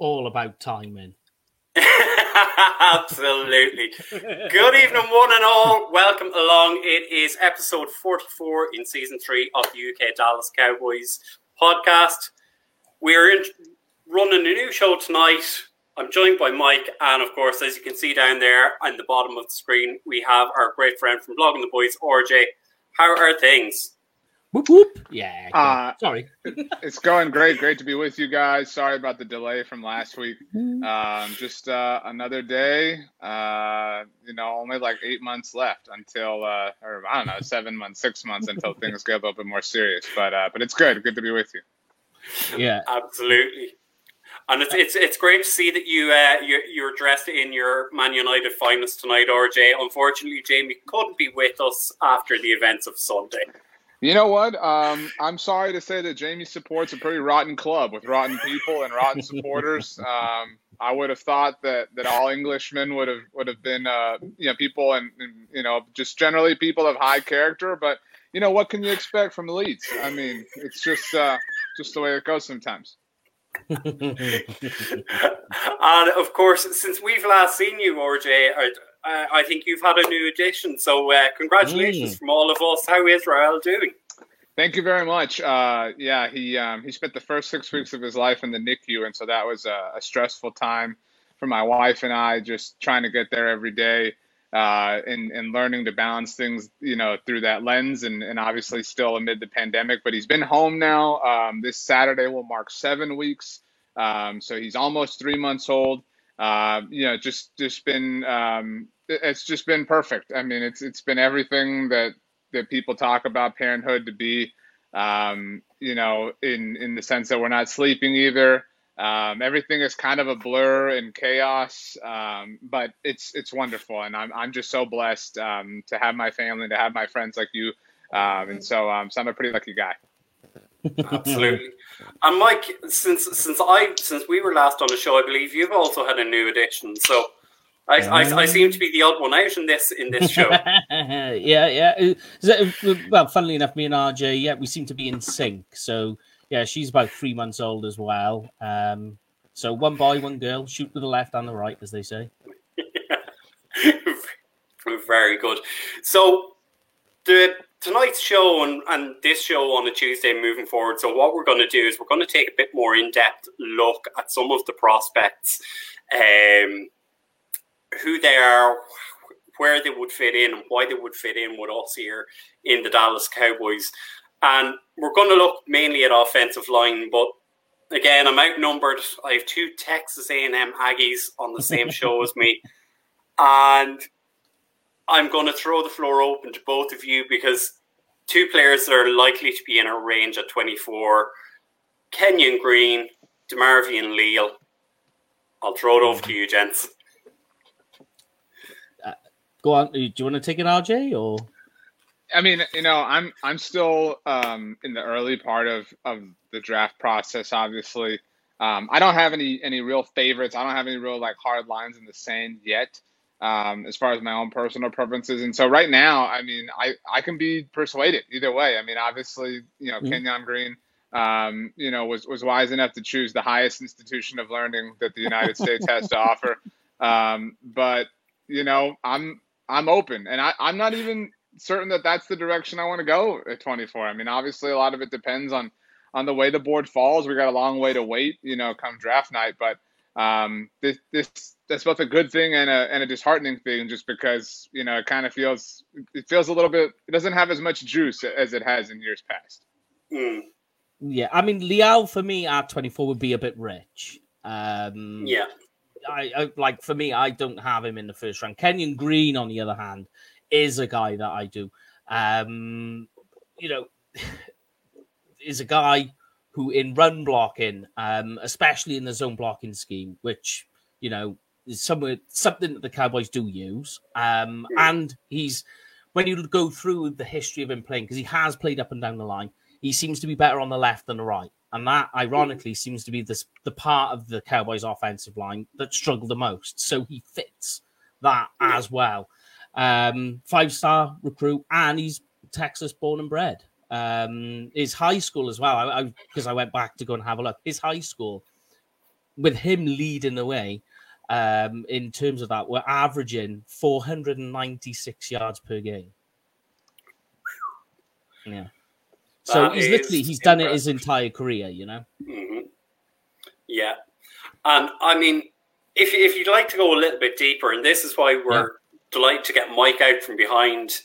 All about timing. Absolutely. Good evening, one and all. Welcome along. It is episode 44 in season three of the UK Dallas Cowboys podcast. We're in, running a new show tonight. I'm joined by Mike, and of course, as you can see down there on the bottom of the screen, we have our great friend from Blogging the Boys, RJ. How are things? Whoop whoop. Yeah. Uh, Sorry. it's going great. Great to be with you guys. Sorry about the delay from last week. Um, just uh, another day. Uh, you know, only like eight months left until, uh, or I don't know, seven months, six months until things get a little bit more serious. But uh, but it's good. Good to be with you. Yeah. Absolutely. And it's, it's it's great to see that you uh, you're, you're dressed in your Man United finest tonight, RJ. Unfortunately, Jamie couldn't be with us after the events of Sunday. You know what? Um, I'm sorry to say that Jamie supports a pretty rotten club with rotten people and rotten supporters. Um, I would have thought that, that all Englishmen would have would have been uh, you know people and, and you know just generally people of high character. But you know what can you expect from Leeds? I mean, it's just uh, just the way it goes sometimes. and of course, since we've last seen you, RJ, I, I think you've had a new addition. So uh, congratulations Mm. from all of us. How is Rael doing? Thank you very much. Uh, yeah, he um, he spent the first six weeks of his life in the NICU, and so that was a, a stressful time for my wife and I, just trying to get there every day uh, and and learning to balance things, you know, through that lens, and and obviously still amid the pandemic. But he's been home now. Um, this Saturday will mark seven weeks, um, so he's almost three months old. Uh, you know, just just been um, it's just been perfect. I mean, it's it's been everything that that people talk about parenthood to be. Um, you know, in in the sense that we're not sleeping either. Um, everything is kind of a blur and chaos, um, but it's it's wonderful, and I'm I'm just so blessed um, to have my family, to have my friends like you, um, and so um, so I'm a pretty lucky guy. Absolutely. And Mike, since since I since we were last on the show, I believe you've also had a new addition. So I, I, I seem to be the odd one out in this in this show. yeah, yeah. Uh, uh, Well, funnily enough, me and RJ, yeah, we seem to be in sync. So, yeah, she's about three months old as well. Um, so one boy, one girl, shoot to the left and the right, as they say. Very good. So the tonight's show and, and this show on a Tuesday moving forward. So what we're going to do is we're going to take a bit more in depth look at some of the prospects, um, who they are, where they would fit in, and why they would fit in with us here in the Dallas Cowboys. And we're going to look mainly at offensive line, but again, I'm outnumbered. I have two Texas A&M Aggies on the same show as me, and I'm going to throw the floor open to both of you because two players that are likely to be in our range at 24, Kenyon Green, DeMarvin Leal. I'll throw it over to you, gents. Go on. Do you want to take it, RJ, or? I mean, you know, I'm I'm still um, in the early part of, of the draft process. Obviously, um, I don't have any any real favorites. I don't have any real like hard lines in the sand yet, um, as far as my own personal preferences. And so right now, I mean, I I can be persuaded either way. I mean, obviously, you know, Mhm. Kenyon Green, um, you know, was was wise enough to choose the highest institution of learning that the United States has to offer. Um, but you know, I'm I'm open, and I I'm not even certain that that's the direction I want to go at 24. I mean, obviously, a lot of it depends on on the way the board falls. We got a long way to wait, you know, come draft night. But um, this this that's both a good thing and a and a disheartening thing, just because you know it kind of feels it feels a little bit. It doesn't have as much juice as it has in years past. Mm, Yeah, I mean, Leal for me at 24 would be a bit rich. Um, yeah. I, I like for me, I don't have him in the first round. Kenyon Green, on the other hand, is a guy that I do. Um, you know, is a guy who in run blocking, um, especially in the zone blocking scheme, which you know is somewhere something that the Cowboys do use. Um, and he's when you go through the history of him playing, because he has played up and down the line, he seems to be better on the left than the right. And that, ironically, seems to be this, the part of the Cowboys' offensive line that struggled the most. So he fits that as well. Um, Five star recruit, and he's Texas born and bred. Um, his high school as well, I because I, went back to go and have a look. His high school with him leading the way um, in terms of that, we're averaging 496 yards per game. Yeah. So That he's literally he's done it his entire career, you know. hmm Yeah, and I mean, if if you'd like to go a little bit deeper, and this is why we're delighted to get Mike out from behind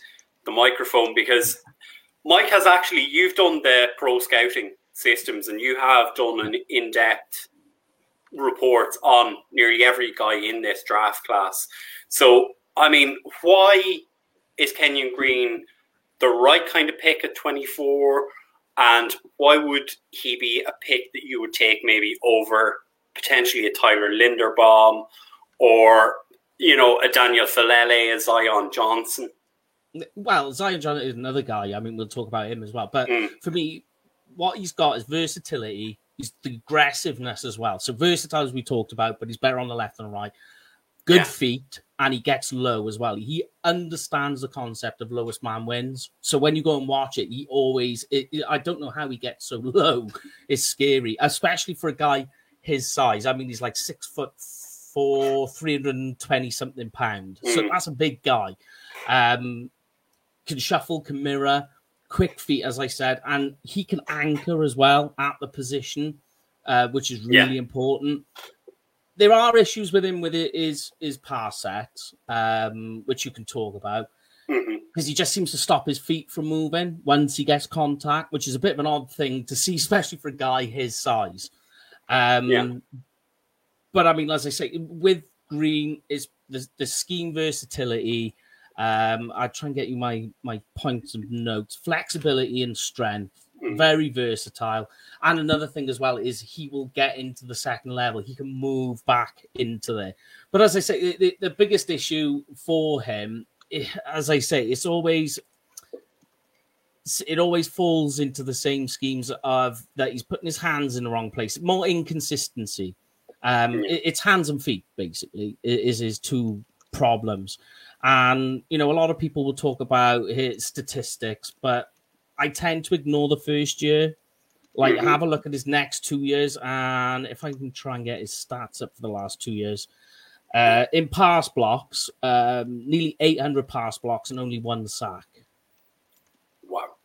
the microphone because Mike has actually you've done the pro scouting systems and you have done an in depth report on nearly every guy in this draft class. So I mean, why is Kenyon Green the right kind of pick at twenty four? And why would he be a pick that you would take maybe over potentially a Tyler Linderbaum or, you know, a Daniel Faalele, a Zion Johnson? Well, Zion Johnson is another guy. I mean, we'll talk about him as well. But Mm. for me, what he's got is versatility. He's the aggressiveness as well. So versatile as we talked about, but he's better on the left and right. Good Yeah. feet, and he gets low as well. He understands the concept of lowest man wins. So when you go and watch it, he always. It, it- I don't know how he gets so low. It's scary, especially for a guy his size. I mean, he's like six foot four, three hundred and twenty something pound. So Mm. that's a big guy. Um, can shuffle, can mirror, quick feet, as I said, and he can anchor as well at the position, uh, which is Yeah. really important. There are issues with him with it is is pass set, um, which you can talk about because he just seems to stop his feet from moving once he gets contact, which is a bit of an odd thing to see, especially for a guy his size. Um, Yeah. But I mean, as I say, with Green is the, the scheme versatility. Um, I try and get you my my points and notes, flexibility and strength. Mhm. Very versatile. And another thing as well is he will get into the second level. He can move back into there. But as I say, the, the biggest issue for him as I say, it's always it always falls into the same schemes of that he's putting his hands in the wrong place. More inconsistency. Um, it- it's hands and feet basically is his two problems. And you know, a lot of people will talk about his statistics, but I tend to ignore the first year. Like, Mhm. have a look at his next two years, and if I can try and get his stats up for the last two years, uh, in pass blocks, um, nearly 800 pass blocks and only one sack. Wow.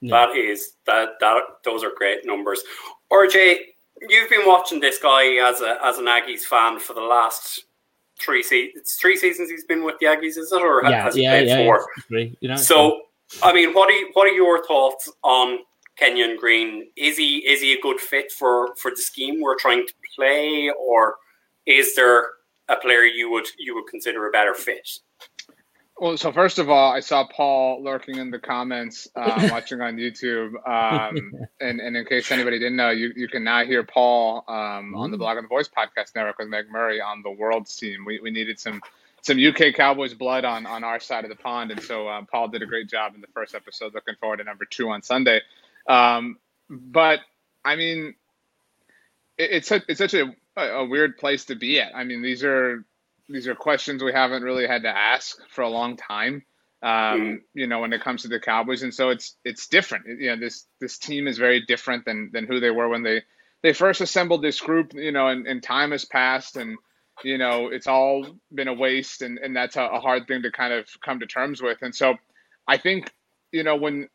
Yeah. That is that that those are great numbers. RJ, you've been watching this guy as a as an Aggies fan for the last three seasons. Three seasons he's been with the Aggies, is it, or yeah, has he yeah, played yeah, four? yeah. Agree, You know, So, I mean, what are you, what are your thoughts on Kenyon Green? Is he is he a good fit for for the scheme we're trying to play, or is there a player you would you would consider a better fit? Well, so first of all, I saw Paul lurking in the comments, uh, watching on YouTube. Um, and, and in case anybody didn't know, you, you can now hear Paul um, on the Mm. Blogging the Boys podcast network with Meg Murray on the Worlds team. We, we needed some some UK Cowboys blood on, on our side of the pond, and so uh, Paul did a great job in the first episode. Looking forward to number two on Sunday. Um, but I mean, it, it's such, it's such a, a weird place to be at. I mean, these are these are questions we haven't really had to ask for a long time. Um, Mhm. you know, when it comes to the Cowboys, and so it's it's different. You know, this this team is very different than than who they were when they they first assembled this group. You know, and, and time has passed, and you know, it's all been a waste, and and that's a, a hard thing to kind of come to terms with. And so, I think you know when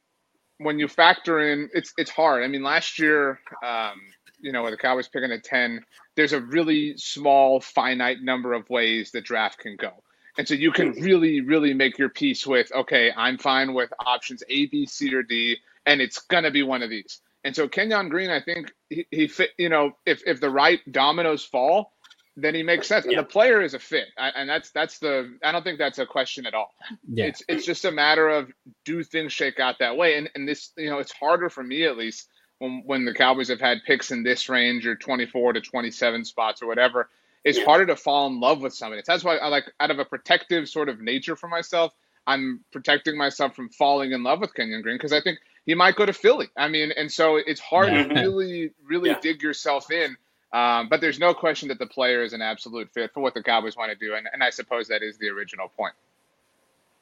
when you factor in, it's it's hard. I mean, last year, um, you know, with the Cowboys picking at ten, there's a really small, finite number of ways the draft can go. And so you can hmm. really, really make your peace with, okay, I'm fine with options A, B, C, or D, and it's gonna be one of these. And so Kenyon Green, I think he, he fit. You know, if if the right dominoes fall, then he makes sense. Yeah. The player is a fit, I, and that's that's the. I don't think that's a question at all. yeah, It's it's just a matter of do things shake out that way, and and this you know it's harder for me at least when when the Cowboys have had picks in this range or 24 to 27 spots or whatever. It's Yeah. harder to fall in love with somebody. That's why I like out of a protective sort of nature for myself. I'm protecting myself from falling in love with Kenyon Green because I think he might go to Philly. I mean, and so it's hard Yeah. to really, really Yeah. dig yourself in. Um, but there's no question that the player is an absolute fit for what the Cowboys want to do, and, and I suppose that is the original point.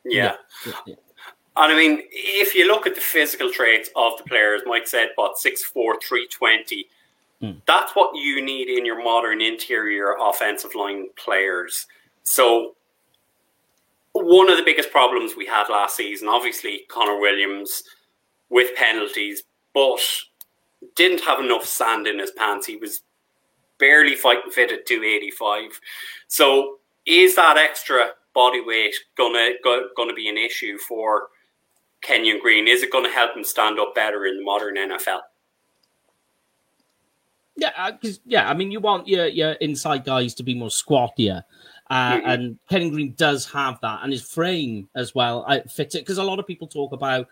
Yeah. yeah, yeah. And I mean, if you look at the physical traits of the players, Mike said, what, 6'4, 320. Mm. That's what you need in your modern interior offensive line players. So, one of the biggest problems we had last season, obviously, Connor Williams with penalties, but didn't have enough sand in his pants. He was barely fighting fit at 285. So, is that extra body weight gonna go, gonna be an issue for Kenyon Green? Is it going to help him stand up better in the modern NFL? Yeah, because uh, yeah, I mean, you want your your inside guys to be more squattier, uh, mm-hmm. and Kenyon Green does have that, and his frame as well I fits it. Because a lot of people talk about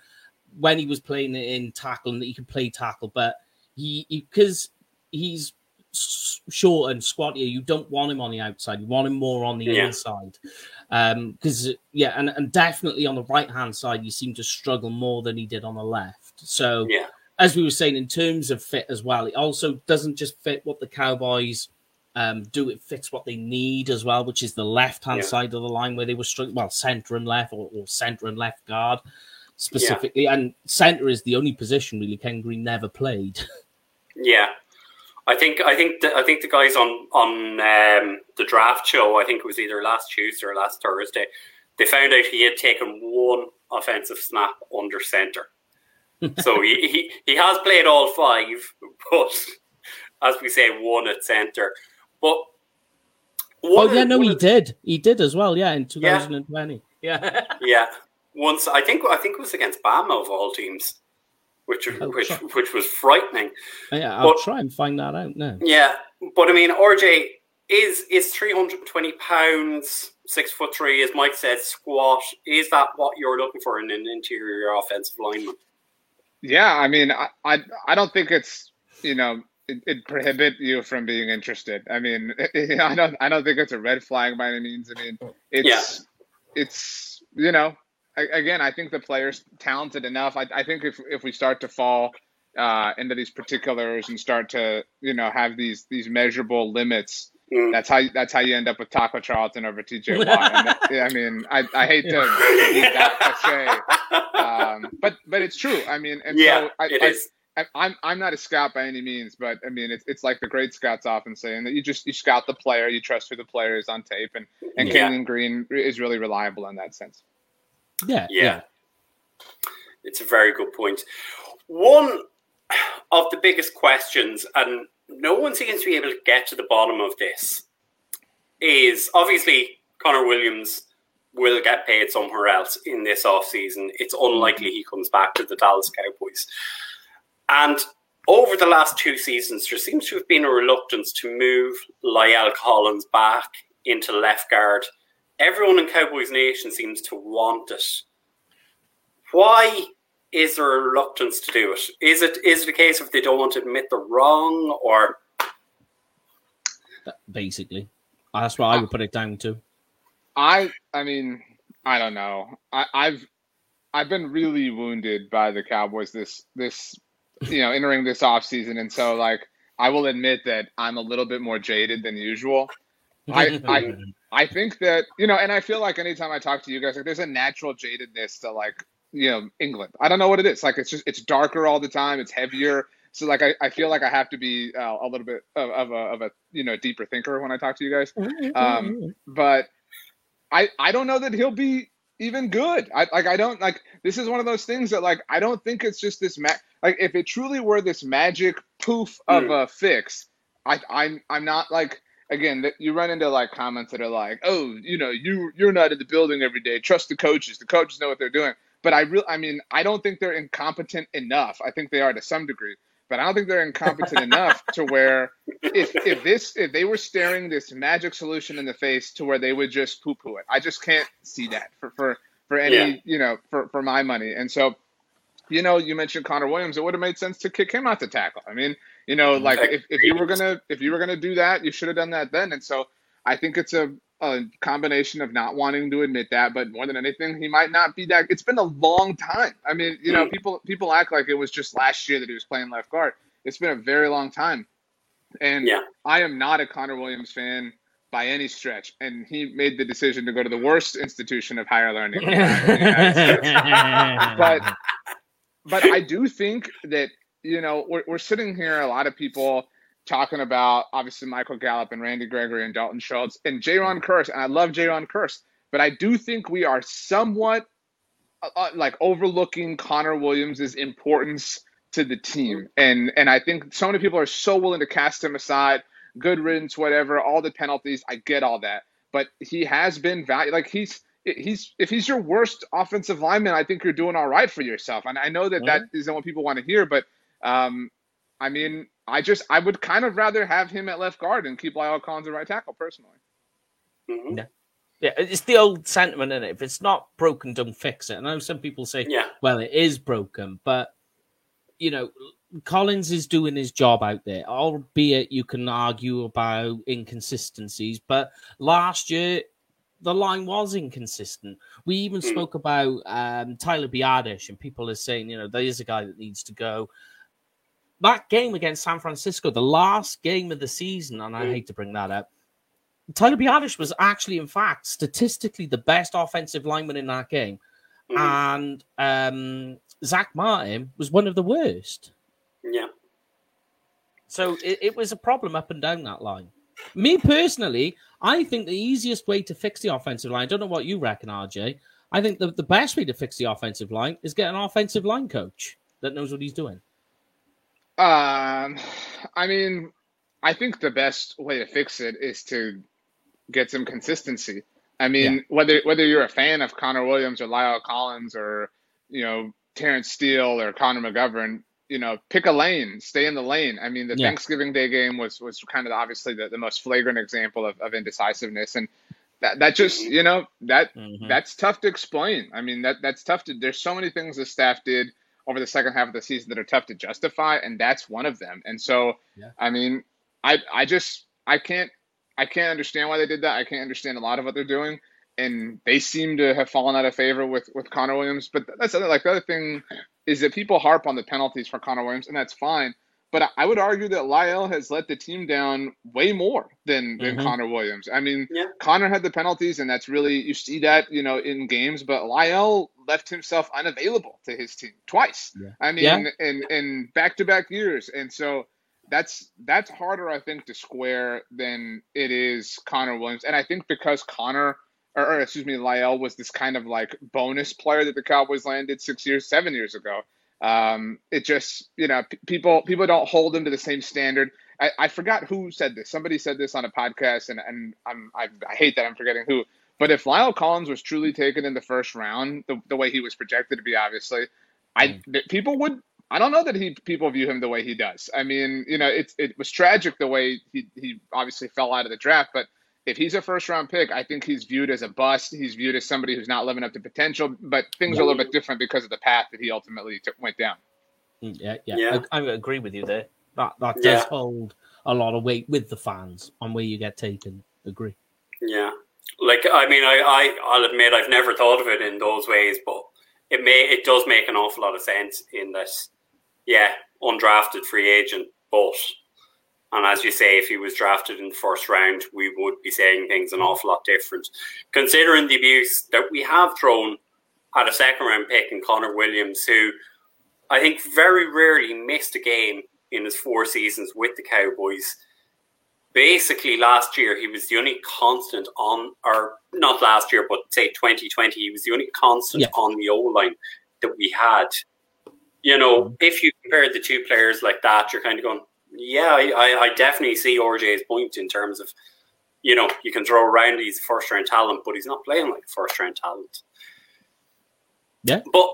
when he was playing in tackle and that he could play tackle, but he because he, he's short and squattier, you don't want him on the outside. You want him more on the yeah. inside. Because um, yeah, and, and definitely on the right hand side, you seem to struggle more than he did on the left. So yeah as we were saying, in terms of fit as well, it also doesn't just fit what the Cowboys um, do, it fits what they need as well, which is the left hand yeah. side of the line where they were struggling, well, center and left, or, or center and left guard specifically. Yeah. And center is the only position really Ken Green never played. Yeah. I think I think the, I think the guys on on um, the draft show. I think it was either last Tuesday or last Thursday. They found out he had taken one offensive snap under center so he, he, he has played all five, but as we say, one at centre. But oh yeah, no, he did. He did as well. Yeah, in 2020. Yeah, yeah. Once I think I think it was against Bama of all teams, which I'll which try. which was frightening. Oh, yeah, I'll but, try and find that out now. Yeah, but I mean, RJ is is 320 pounds, six foot three, as Mike said, squat. Is that what you're looking for in an interior offensive lineman? Yeah, I mean, I, I, I don't think it's you know it, it, prohibit you from being interested. I mean, it, I don't I don't think it's a red flag by any means. I mean, it's yeah. it's you know again I think the player's talented enough. I, I think if if we start to fall uh, into these particulars and start to you know have these these measurable limits. Mm. That's how that's how you end up with Taco Charlton over TJ Watt. I mean, I, I hate to be that cliche, um, but but it's true. I mean, and yeah, so I, it I, is. I'm I'm not a scout by any means, but I mean it's it's like the great scouts often saying that you just you scout the player, you trust who the player is on tape, and and yeah. Green is really reliable in that sense. Yeah, yeah, yeah. It's a very good point. One of the biggest questions, and no one seems to be able to get to the bottom of this, is obviously Connor Williams will get paid somewhere else in this offseason. It's unlikely he comes back to the Dallas Cowboys. And over the last two seasons, there seems to have been a reluctance to move La'el Collins back into left guard. Everyone in Cowboys Nation seems to want it. Why is there a reluctance to do it? Is it is it a case of they don't want to admit the wrong or basically? That's what I would put it down to. I I mean, I don't know. I, I've I've been really wounded by the Cowboys this this you know entering this off season, and so like I will admit that I'm a little bit more jaded than usual. I I I think that you know, and I feel like anytime I talk to you guys, like there's a natural jadedness to like you know England. I don't know what it is. Like it's just it's darker all the time. It's heavier. So like I, I feel like I have to be uh, a little bit of, of, a of a you know deeper thinker when I talk to you guys. Um, but I I don't know that he'll be even good. I like I don't like this is one of those things that like I don't think it's just this ma- like if it truly were this magic poof of mm. a fix, I I'm I'm not like again that you run into like comments that are like, "Oh, you know, you you're not in the building every day. Trust the coaches. The coaches know what they're doing." But I real I mean, I don't think they're incompetent enough. I think they are to some degree but I don't think they're incompetent enough to where if if this if they were staring this magic solution in the face to where they would just poo poo it. I just can't see that for for for any yeah. you know for for my money. And so, you know, you mentioned Connor Williams. It would have made sense to kick him out to tackle. I mean, you know, like if, if you were gonna if you were gonna do that, you should have done that then. And so I think it's a a combination of not wanting to admit that, but more than anything, he might not be that. It's been a long time. I mean, you know, mm. people people act like it was just last year that he was playing left guard. It's been a very long time, and yeah. I am not a Connor Williams fan by any stretch. And he made the decision to go to the worst institution of higher learning. but but I do think that you know we're, we're sitting here. A lot of people talking about obviously Michael Gallup and Randy Gregory and Dalton Schultz and Jayron Kearse, and I love Jayron Kearse, but I do think we are somewhat uh, uh, like overlooking Connor Williams' importance to the team, and and I think so many people are so willing to cast him aside. Good riddance, whatever. All the penalties, I get all that, but he has been valued. Like he's he's if he's your worst offensive lineman, I think you're doing all right for yourself. And I know that that isn't what people want to hear, but um, I mean, I just I would kind of rather have him at left guard and keep La'el Collins at right tackle personally. Mm-hmm. Yeah. Yeah, it's the old sentiment, in it? If it's not broken, don't fix it. I know some people say, yeah. well, it is broken, but you know, Collins is doing his job out there, albeit you can argue about inconsistencies. But last year, the line was inconsistent. We even mm. spoke about um, Tyler Biadasz, and people are saying, you know, there is a guy that needs to go that game against San Francisco, the last game of the season, and I mm. hate to bring that up, Tyler Biadasz was actually, in fact, statistically the best offensive lineman in that game. Mm. And um, Zack Martin was one of the worst. Yeah. So it, it was a problem up and down that line. Me personally, I think the easiest way to fix the offensive line, I don't know what you reckon, RJ. I think the, the best way to fix the offensive line is get an offensive line coach that knows what he's doing. Um, I mean, I think the best way to fix it is to get some consistency. I mean, yeah. whether whether you're a fan of Connor Williams or La'el Collins or you know Terence Steele or Connor McGovern, you know, pick a lane, stay in the lane. I mean, the yeah. Thanksgiving Day game was was kind of obviously the, the most flagrant example of, of indecisiveness, and that that just you know that mm-hmm. that's tough to explain. I mean, that that's tough to. There's so many things the staff did over the second half of the season that are tough to justify, and that's one of them. And so, yeah. I mean, I I just I can't I can't understand why they did that. I can't understand a lot of what they're doing, and they seem to have fallen out of favor with with Connor Williams. But that's like the other thing is that people harp on the penalties for Connor Williams, and that's fine. But I would argue that La'el has let the team down way more than than mm-hmm. Connor Williams. I mean, yeah. Connor had the penalties, and that's really you see that you know in games. But La'el left himself unavailable to his team twice. Yeah. I mean, yeah. in in back to back years, and so that's that's harder, I think, to square than it is Connor Williams. And I think because Connor, or, or excuse me, La'el was this kind of like bonus player that the Cowboys landed six years, seven years ago. Um, it just, you know, p- people people don't hold him to the same standard. I, I forgot who said this. Somebody said this on a podcast, and and I'm I, I hate that I'm forgetting who. But if La'el Collins was truly taken in the first round, the, the way he was projected to be, obviously, I mm. people would. I don't know that he people view him the way he does. I mean, you know, it it was tragic the way he he obviously fell out of the draft, but if he's a first round pick, I think he's viewed as a bust. He's viewed as somebody who's not living up to potential. But things are a little bit different because of the path that he ultimately took, went down. Yeah, yeah, yeah. I, I, agree with you there. That that does yeah. hold a lot of weight with the fans on where you get taken. Agree. Yeah, like I mean, I, I I'll admit I've never thought of it in those ways, but it may it does make an awful lot of sense in this. Yeah, undrafted free agent, but and as you say, if he was drafted in the first round, we would be saying things an awful lot different. Considering the abuse that we have thrown at a second round pick in Connor Williams, who I think very rarely missed a game in his four seasons with the Cowboys. Basically, last year he was the only constant on, or not last year, but say 2020, he was the only constant yeah. on the O line that we had. You know, if you compare the two players like that, you're kind of going, yeah, I, I definitely see RJ's point in terms of, you know, you can throw around he's a first round talent, but he's not playing like a first round talent. Yeah. But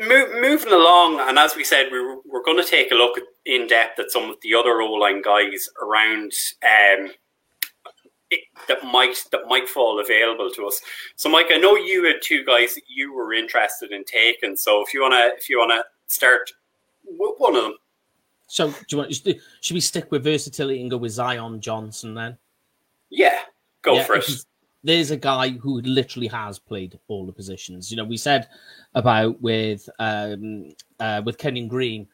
mo- moving along, and as we said, we were, we're going to take a look in depth at some of the other O line guys around um, it, that might that might fall available to us. So, Mike, I know you had two guys that you were interested in taking. So, if you wanna if you wanna start with one of them. So, do you want? Should we stick with versatility and go with Zion Johnson then? Yeah, go yeah, for it. There's a guy who literally has played all the positions. You know, we said about with um, uh, with Kenyon Green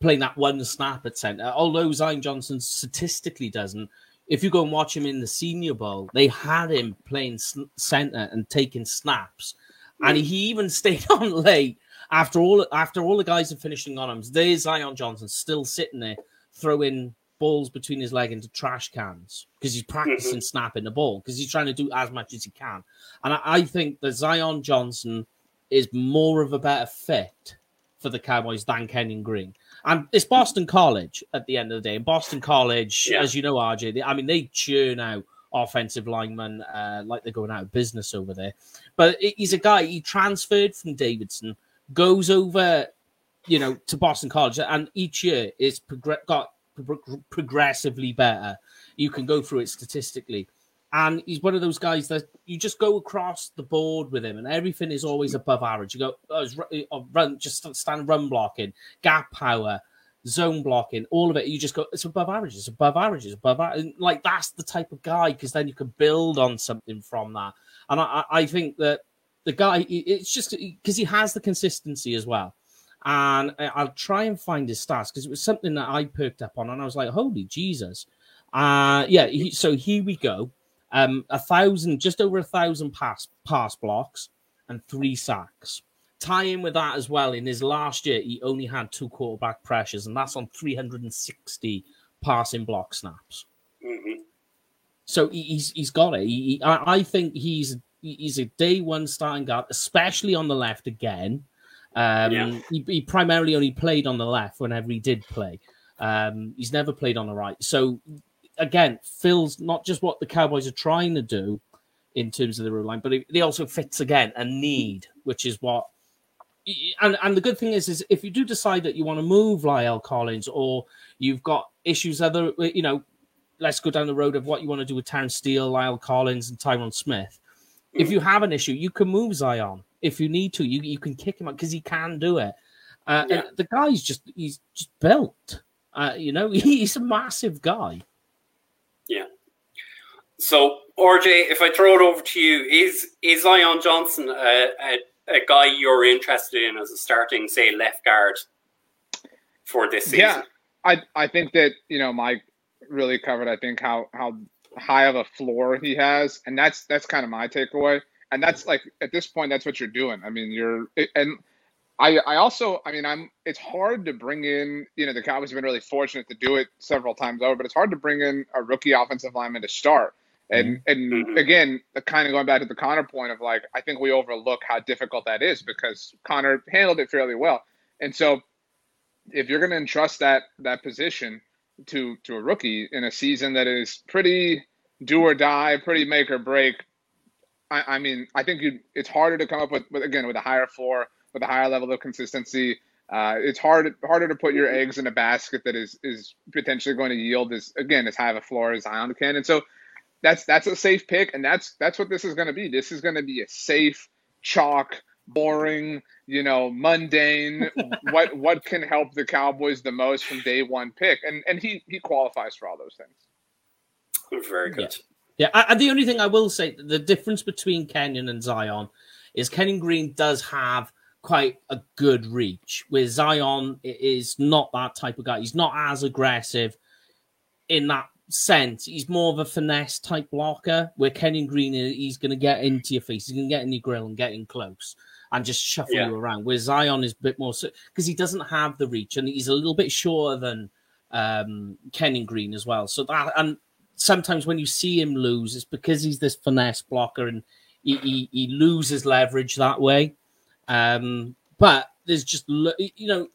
playing that one snap at center. Although Zion Johnson statistically doesn't, if you go and watch him in the Senior Bowl, they had him playing center and taking snaps, and he even stayed on late after all after all the guys are finishing on him, there's Zion Johnson still sitting there throwing balls between his leg into trash cans because he's practicing mm-hmm. snapping the ball because he's trying to do as much as he can. And I, I think that Zion Johnson is more of a better fit for the Cowboys than Kenyon Green. And it's Boston College at the end of the day. And Boston College, yeah. as you know, RJ, they, I mean, they churn out offensive linemen uh, like they're going out of business over there. But he's a guy, he transferred from Davidson, goes over, you know, to Boston College, and each year is prog- got pro- progressively better. You can go through it statistically and he's one of those guys that you just go across the board with him, and everything is always above average. You go, oh, oh, run, just stand run blocking, gap power, zone blocking, all of it. You just go, it's above average, it's above average, it's above average. Like that's the type of guy because then you can build on something from that. And I, I think that the guy, it's just because he has the consistency as well. And I'll try and find his stats because it was something that I perked up on, and I was like, holy Jesus. Uh, yeah, he, so here we go um, a thousand, just over a thousand pass pass blocks and three sacks. Tie in with that as well. In his last year, he only had two quarterback pressures, and that's on 360 passing block snaps. Mm-hmm. So he's he's got it. He, I, I think he's he's a day one starting guard, especially on the left again. Um, yeah. he, he, primarily only played on the left whenever he did play. Um, he's never played on the right. So again fills not just what the Cowboys are trying to do in terms of the rule line, but it, also fits again a need, which is what. And and the good thing is, is if you do decide that you want to move La'el Collins, or you've got issues other, you know, let's go down the road of what you want to do with Terence Steele, La'el Collins, and Tyron Smith. If you have an issue, you can move Zion if you need to. You you can kick him out because he can do it. Uh, yeah. the guy's just he's just built. Uh, you know, he's a massive guy. Yeah. So, RJ, if I throw it over to you, is is Zion Johnson a, a, a guy you're interested in as a starting, say, left guard for this season? Yeah, I I think that you know Mike really covered. I think how how high of a floor he has, and that's that's kind of my takeaway. And that's like at this point, that's what you're doing. I mean, you're and I, I also, I mean, I'm. It's hard to bring in. You know, the Cowboys have been really fortunate to do it several times over, but it's hard to bring in a rookie offensive lineman to start. And mm-hmm. and mm-hmm. again, kind of going back to the Connor point of like, I think we overlook how difficult that is because Connor handled it fairly well. And so, if you're going to entrust that that position to to a rookie in a season that is pretty do or die, pretty make or break, I, I mean, I think you it's harder to come up with, with again with a higher floor with a higher level of consistency. Uh, it's hard harder to put your eggs in a basket that is is potentially going to yield as again as high of a floor as Zion can. And so that's that's a safe pick, and that's that's what this is going to be. This is going to be a safe chalk, boring, you know, mundane. what what can help the Cowboys the most from day one pick, and and he he qualifies for all those things. Very good. Yeah, yeah. and the only thing I will say, the difference between Kenyon and Zion is Kenyon Green does have quite a good reach. Where Zion is not that type of guy. He's not as aggressive in that sense. He's more of a finesse type blocker. Where Kenyon Green, he's going to get into your face. He's going to get in your grill and get in close and just shuffle yeah. you around. Where Zion is a bit more because he doesn't have the reach and he's a little bit shorter than um, Kenyon Green as well. So that and sometimes when you see him lose, it's because he's this finesse blocker and he, he, he loses leverage that way. Um, but there's just you know,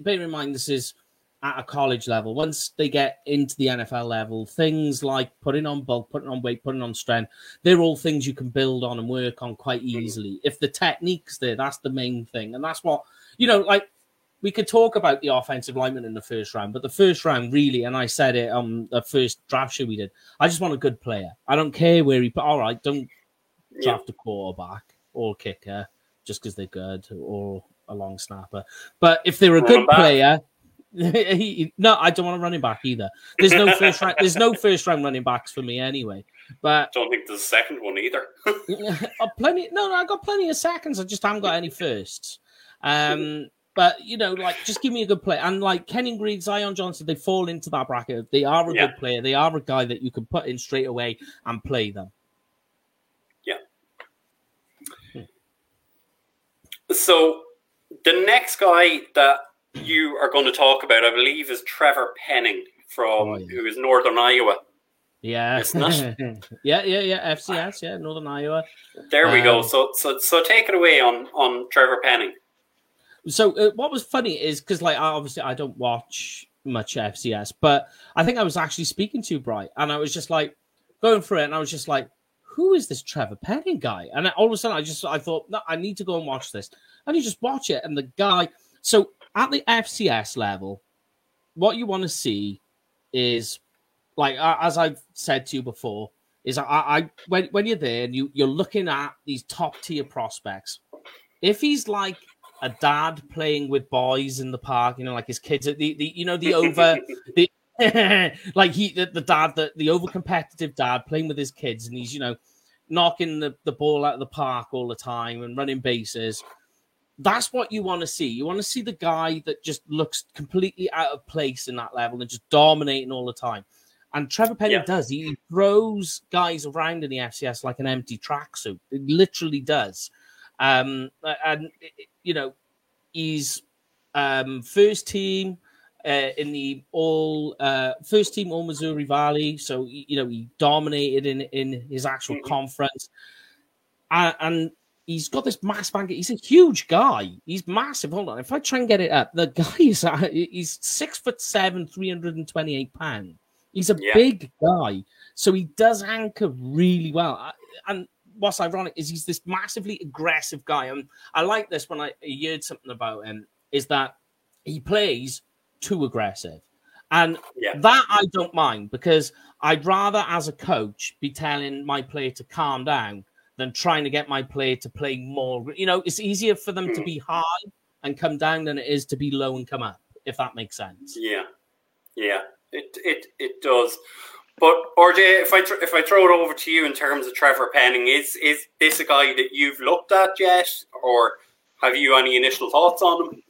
bear in mind this is at a college level. Once they get into the NFL level, things like putting on bulk, putting on weight, putting on strength, they're all things you can build on and work on quite mm. easily. If the technique's there, that's the main thing. And that's what, you know, like we could talk about the offensive lineman in the first round, but the first round really, and I said it on the first draft show we did, I just want a good player. I don't care where he, but all right, don't draft yeah. a quarterback or kicker just because they're good or a long snapper. But if they're a good player, he, no, I don't want a running back either. There's no first round. There's no first round running backs for me anyway. But don't think there's a second one either. oh, plenty. No, no, I got plenty of seconds. I just haven't got any firsts. Um, but you know, like just give me a good player. And like Kenyon Green, Zion Johnson, they fall into that bracket. They are a yeah. good player. They are a guy that you can put in straight away and play them. Yeah. So the next guy that you are going to talk about, I believe, is Trevor Penning from Oh, yeah. who is Northern Iowa. Yeah, Isn't yeah, yeah, yeah. FCS, yeah, Northern Iowa. There we go. Um, So so so take it away on on Trevor Penning. So uh, what was funny is because like I- obviously I don't watch much FCS, but I think I was actually speaking to Bright, and I was just like going through it, and I was just like, who is this Trevor Penning guy? And all of a sudden I just I thought no, I need to go and watch this, and you just watch it, and the guy. So at the FCS level, what you want to see is like as I've said to you before. Is I, I when when you're there and you you're looking at these top tier prospects, if he's like a dad playing with boys in the park, you know, like his kids, the, the you know the over the like he the, the dad the, the over competitive dad playing with his kids, and he's you know knocking the, the ball out of the park all the time and running bases. That's what you want to see. You want to see the guy that just looks completely out of place in that level and just dominating all the time. And Trevor Penning Yeah. does. He throws guys around in the FCS like an empty tracksuit. It literally does. Um, and you know, he's um, first team uh, in the all uh, first team all Missouri Valley. So you know, he dominated in in his actual Mhm. conference, and, and he's got this mass bank. He's a huge guy. He's massive. Hold on, if I try and get it up, the guy is uh, he's six foot seven, three hundred and twenty eight pounds. He's a Yeah. big guy, so he does anchor really well. And what's ironic is he's this massively aggressive guy. And I like this when I heard something about him is that he plays too aggressive. And Yeah. that I don't mind because I'd rather, as a coach, be telling my player to calm down than trying to get my player to play more. You know, it's easier for them to hmm. be high and come down than it is to be low and come up, if that makes sense. Yeah, yeah, it it it does. But RJ, if I tr- if I throw it over to you in terms of Trevor Penning, is is this a guy that you've looked at yet, or have you any initial thoughts on him?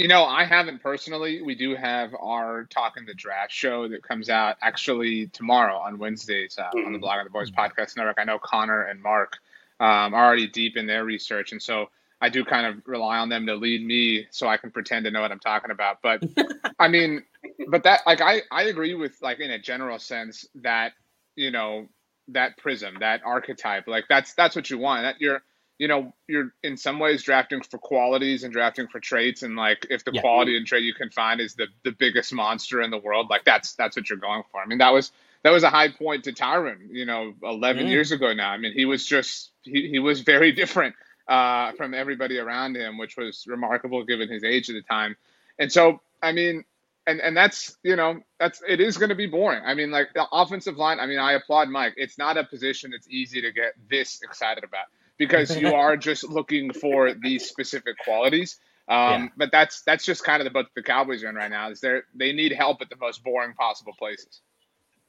You know, I haven't personally. We do have our Talking the Draft show that comes out actually tomorrow on Wednesdays uh, on the Mhm. Blogging the Boys Podcast Network. I know Connor and Mark um, are already deep in their research, and so I do kind of rely on them to lead me so I can pretend to know what I'm talking about. But I mean, but that like I I agree with like in a general sense that you know that prism that archetype like that's that's what you want that you're you know you're in some ways drafting for qualities and drafting for traits and like if the Yeah. quality and trait you can find is the the biggest monster in the world like that's that's what you're going for i mean that was that was a high point to Tyron, you know, 11 Mm. years ago now. I mean, he was just, he, he was very different uh, from everybody around him, which was remarkable given his age at the time. And so, I mean, and, and that's, you know, that's, it is going to be boring. I mean, like the offensive line, I mean, I applaud Mike. It's not a position that's easy to get this excited about because you are just looking for these specific qualities. Um, Yeah. But that's that's just kind of the boat the Cowboys are in right now. Is they they need help at the most boring possible places.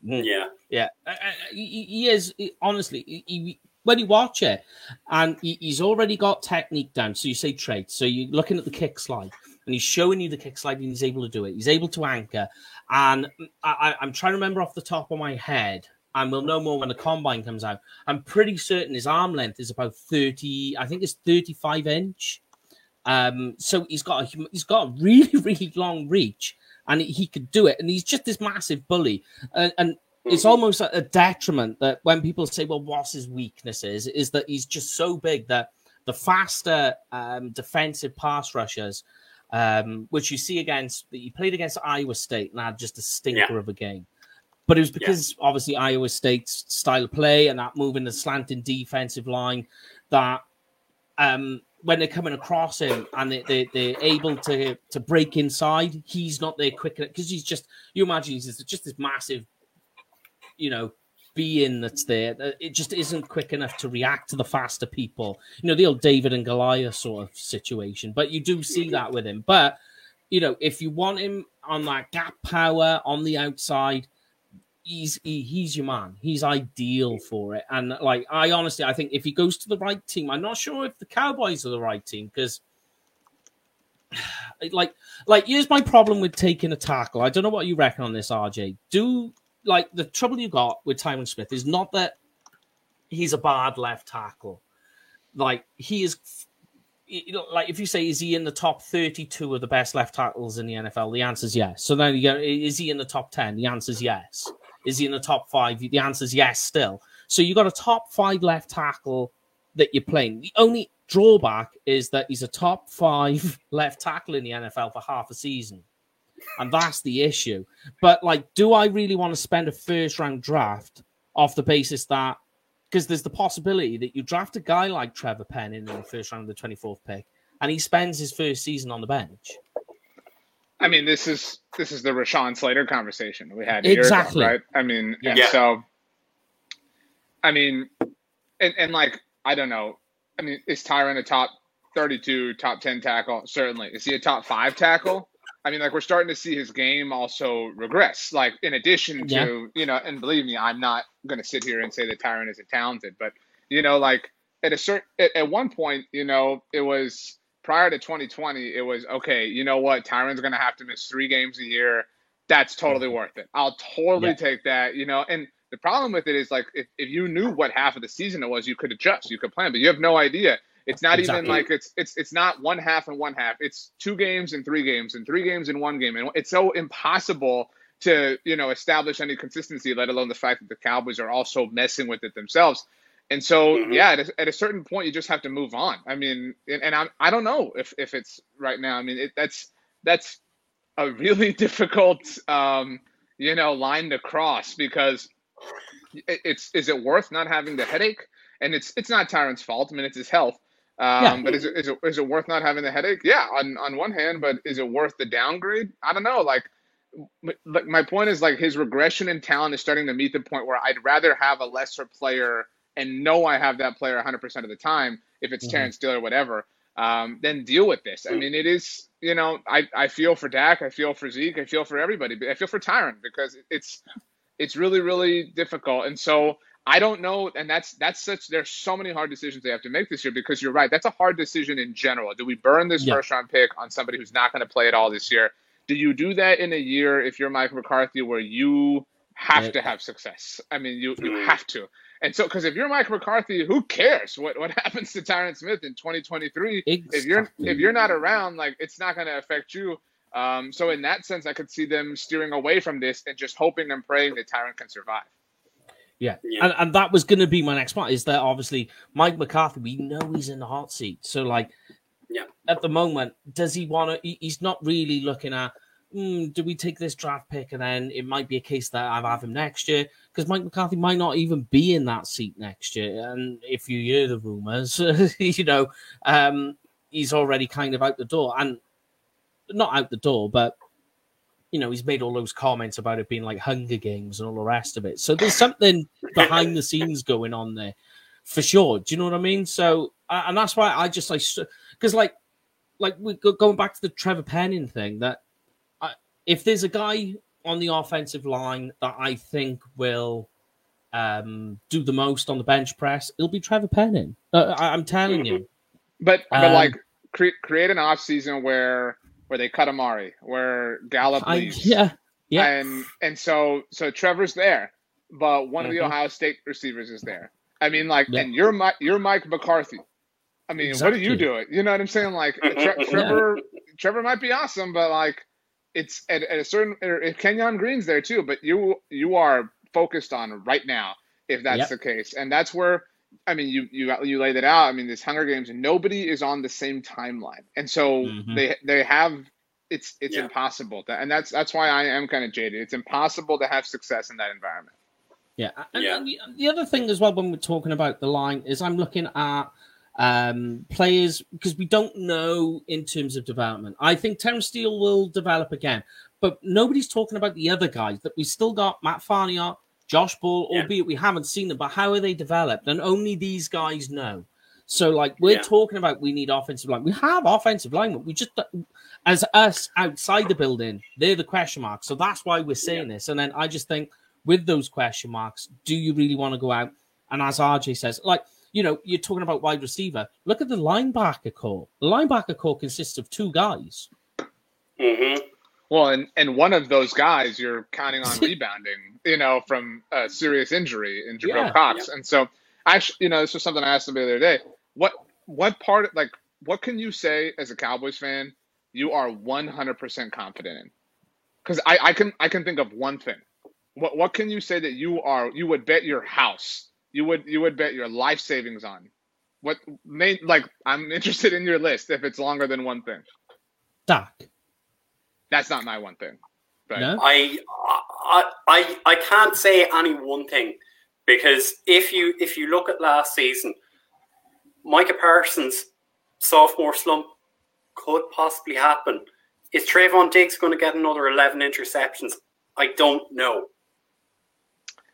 Yeah, Yeah, Uh, uh, he, he is he- honestly. He, he, when you watch it, and he, he's already got technique down. So you say trade. So you're looking at the kick slide, and he's showing you the kick slide, and he's able to do it. He's able to anchor. And I, I, I'm trying to remember off the top of my head, and we'll know more when the combine comes out. I'm pretty certain his arm length is about thirty. I think it's thirty-five inch. Um, so he's got a he's got a really really long reach, and he could do it. And he's just this massive bully, and, and it's almost a a detriment that when people say, "Well, what's his weaknesses?" is that he's just so big that the faster um, defensive pass rushers, um, which you see against, he played against Iowa State and had just a stinker of a game. But it was because obviously Iowa State's style of play and that moving the slanting defensive line that um, when they're coming across him and they, they, they're able to to break inside, he's not there quick enough because he's just you imagine he's just, just this massive, you know, being that's there. It just isn't quick enough to react to the faster people. You know, the old David and Goliath sort of situation. But you do see that with him. But you know, if you want him on that gap power on the outside, he's he, he's your man. He's ideal for it. And like I honestly, I think if he goes to the right team, I'm not sure if the Cowboys are the right team because. Like, like here's my problem with taking a tackle. I don't know what you reckon on this, RJ. Do like the trouble you got with Tyron Smith is not that he's a bad left tackle. Like he is, like if you say is he in the top 32 of the best left tackles in the NFL, the answer is yes. So then you go, is he in the top 10? The answer is yes. Is he in the top five? The answer is yes, still. So you've got a top five left tackle that you're playing. The only drawback is that he's a top five left tackle in the NFL for half a season. And that's the issue. But like, do I really want to spend a first round draft off the basis that because there's the possibility that you draft a guy like Trevor Penning in the first round of the 24th pick and he spends his first season on the bench. I mean, this is this is the Rashawn Slater conversation we had exactly ago, right. I mean, Yeah. so I mean, and, and like I don't know. I mean, is Tyron a top thirty-two, top ten tackle? Certainly. Is he a top five tackle? I mean, like we're starting to see his game also regress. Like in addition to Yeah. you know, and believe me, I'm not going to sit here and say that Tyron isn't talented, but you know, like at a certain at, at one point, you know, it was prior to 2020, it was okay. You know what? Tyron's going to have to miss three games a year. That's totally mm-hmm. worth it. I'll totally Yeah. take that. You know, and the problem with it is like if, if you knew what half of the season it was, you could adjust, you could plan, but you have no idea. It's not even like it's it's it's not one half and one half. It's two games and three games and three games and one game, and it's so impossible to you know establish any consistency. Let alone the fact that the Cowboys are also messing with it themselves. And so, Mhm. yeah, at a, at a certain point, you just have to move on. I mean, and, and I I don't know if if it's right now. I mean, it, that's that's a really difficult um, you know line to cross because it, it's is it worth not having the headache? And it's it's not Tyron's fault. I mean, it's his health. Um, Yeah. But is it, is it is it worth not having the headache? Yeah, on on one hand, but is it worth the downgrade? I don't know. Like, like my point is like his regression in talent is starting to meet the point where I'd rather have a lesser player and know I have that player 100% of the time if it's Mhm. Terence Steele or whatever, um, then deal with this. I mean, it is, you know, I, I feel for Dak, I feel for Zeke, I feel for everybody, but I feel for Tyron because it's it's really really difficult. And so I don't know, and that's that's such. There's so many hard decisions they have to make this year because you're right. That's a hard decision in general. Do we burn this Yeah. first round pick on somebody who's not going to play at all this year? Do you do that in a year if you're Mike McCarthy where you have Yeah. to have success? I mean, you you have to. And so, because if you're Mike McCarthy, who cares what what happens to Tyron Smith in 2023? If you're if you're not around, like it's not going to affect you. Um, so in that sense, I could see them steering away from this and just hoping and praying that Tyron can survive. Yeah. Yeah. And, and that was going to be my next point is that obviously Mike McCarthy, we know he's in the hot seat. So, like, Yeah. at the moment, does he want to? He's not really looking at, mm, do we take this draft pick and then it might be a case that I have him next year? Because Mike McCarthy might not even be in that seat next year. And if you hear the rumors, you know, um, he's already kind of out the door. And not out the door, but you know, he's made all those comments about it being like Hunger Games and all the rest of it. So there's something behind the scenes going on there for sure. Do you know what I mean? So, uh, and that's why I just like, because like, like we go going back to the Trevor Penning thing that I, if there's a guy on the offensive line that I think will um, do the most on the bench press, it'll be Trevor Penning. Uh, I, I'm telling you. But but Um, like cre- create an off season where where they cut Amari, where Gallup I, leaves, yeah, yeah, and and so so Trevor's there, but one of the Mhm. Ohio State receivers is there. I mean, like, Yeah. and you're Mike, you're Mike McCarthy. I mean, what are you doing? You know what I'm saying? Like, Tre- Trevor, Trevor might be awesome, but like, it's at, at a certain. If Kenyon Green's there too, but you you are focused on right now if that's Yep. the case, and that's where. I mean, you you you laid it out. I mean, this Hunger Games, nobody is on the same timeline, and so Mhm. they they have it's it's Yeah. impossible to, and that's that's why I am kind of jaded. It's impossible to have success in that environment. Yeah. And, Yeah. and the, the other thing as well when we're talking about the line is I'm looking at um, players because we don't know in terms of development. I think Terence Steele will develop again, but nobody's talking about the other guys that we still got Matt Farniok, Josh Ball, Yeah. albeit we haven't seen them, but how are they developed? And only these guys know. So, like, we're Yeah. talking about we need offensive line. We have offensive line, but We just, as us outside the building, they're the question marks. So that's why we're saying this. And then I just think with those question marks, do you really want to go out? And as RJ says, like, you know, you're talking about wide receiver. Look at the linebacker core. The linebacker core consists of two guys. Mm-hmm. Well, and and one of those guys you're counting on rebounding, you know, from a serious injury in Jabril Yeah. Cox, and so actually, you know, this was something I asked somebody the other day. What what part like what can you say as a Cowboys fan you are 100% confident in? Because I, I can I can think of one thing. What what can you say that you are you would bet your house you would you would bet your life savings on? What main like I'm interested in your list if it's longer than one thing. Dak. That's not my one thing. But No? I, I I I can't say any one thing because if you if you look at last season, Micah Parsons sophomore slump could possibly happen. Is Trevon Diggs going to get another eleven interceptions? I don't know.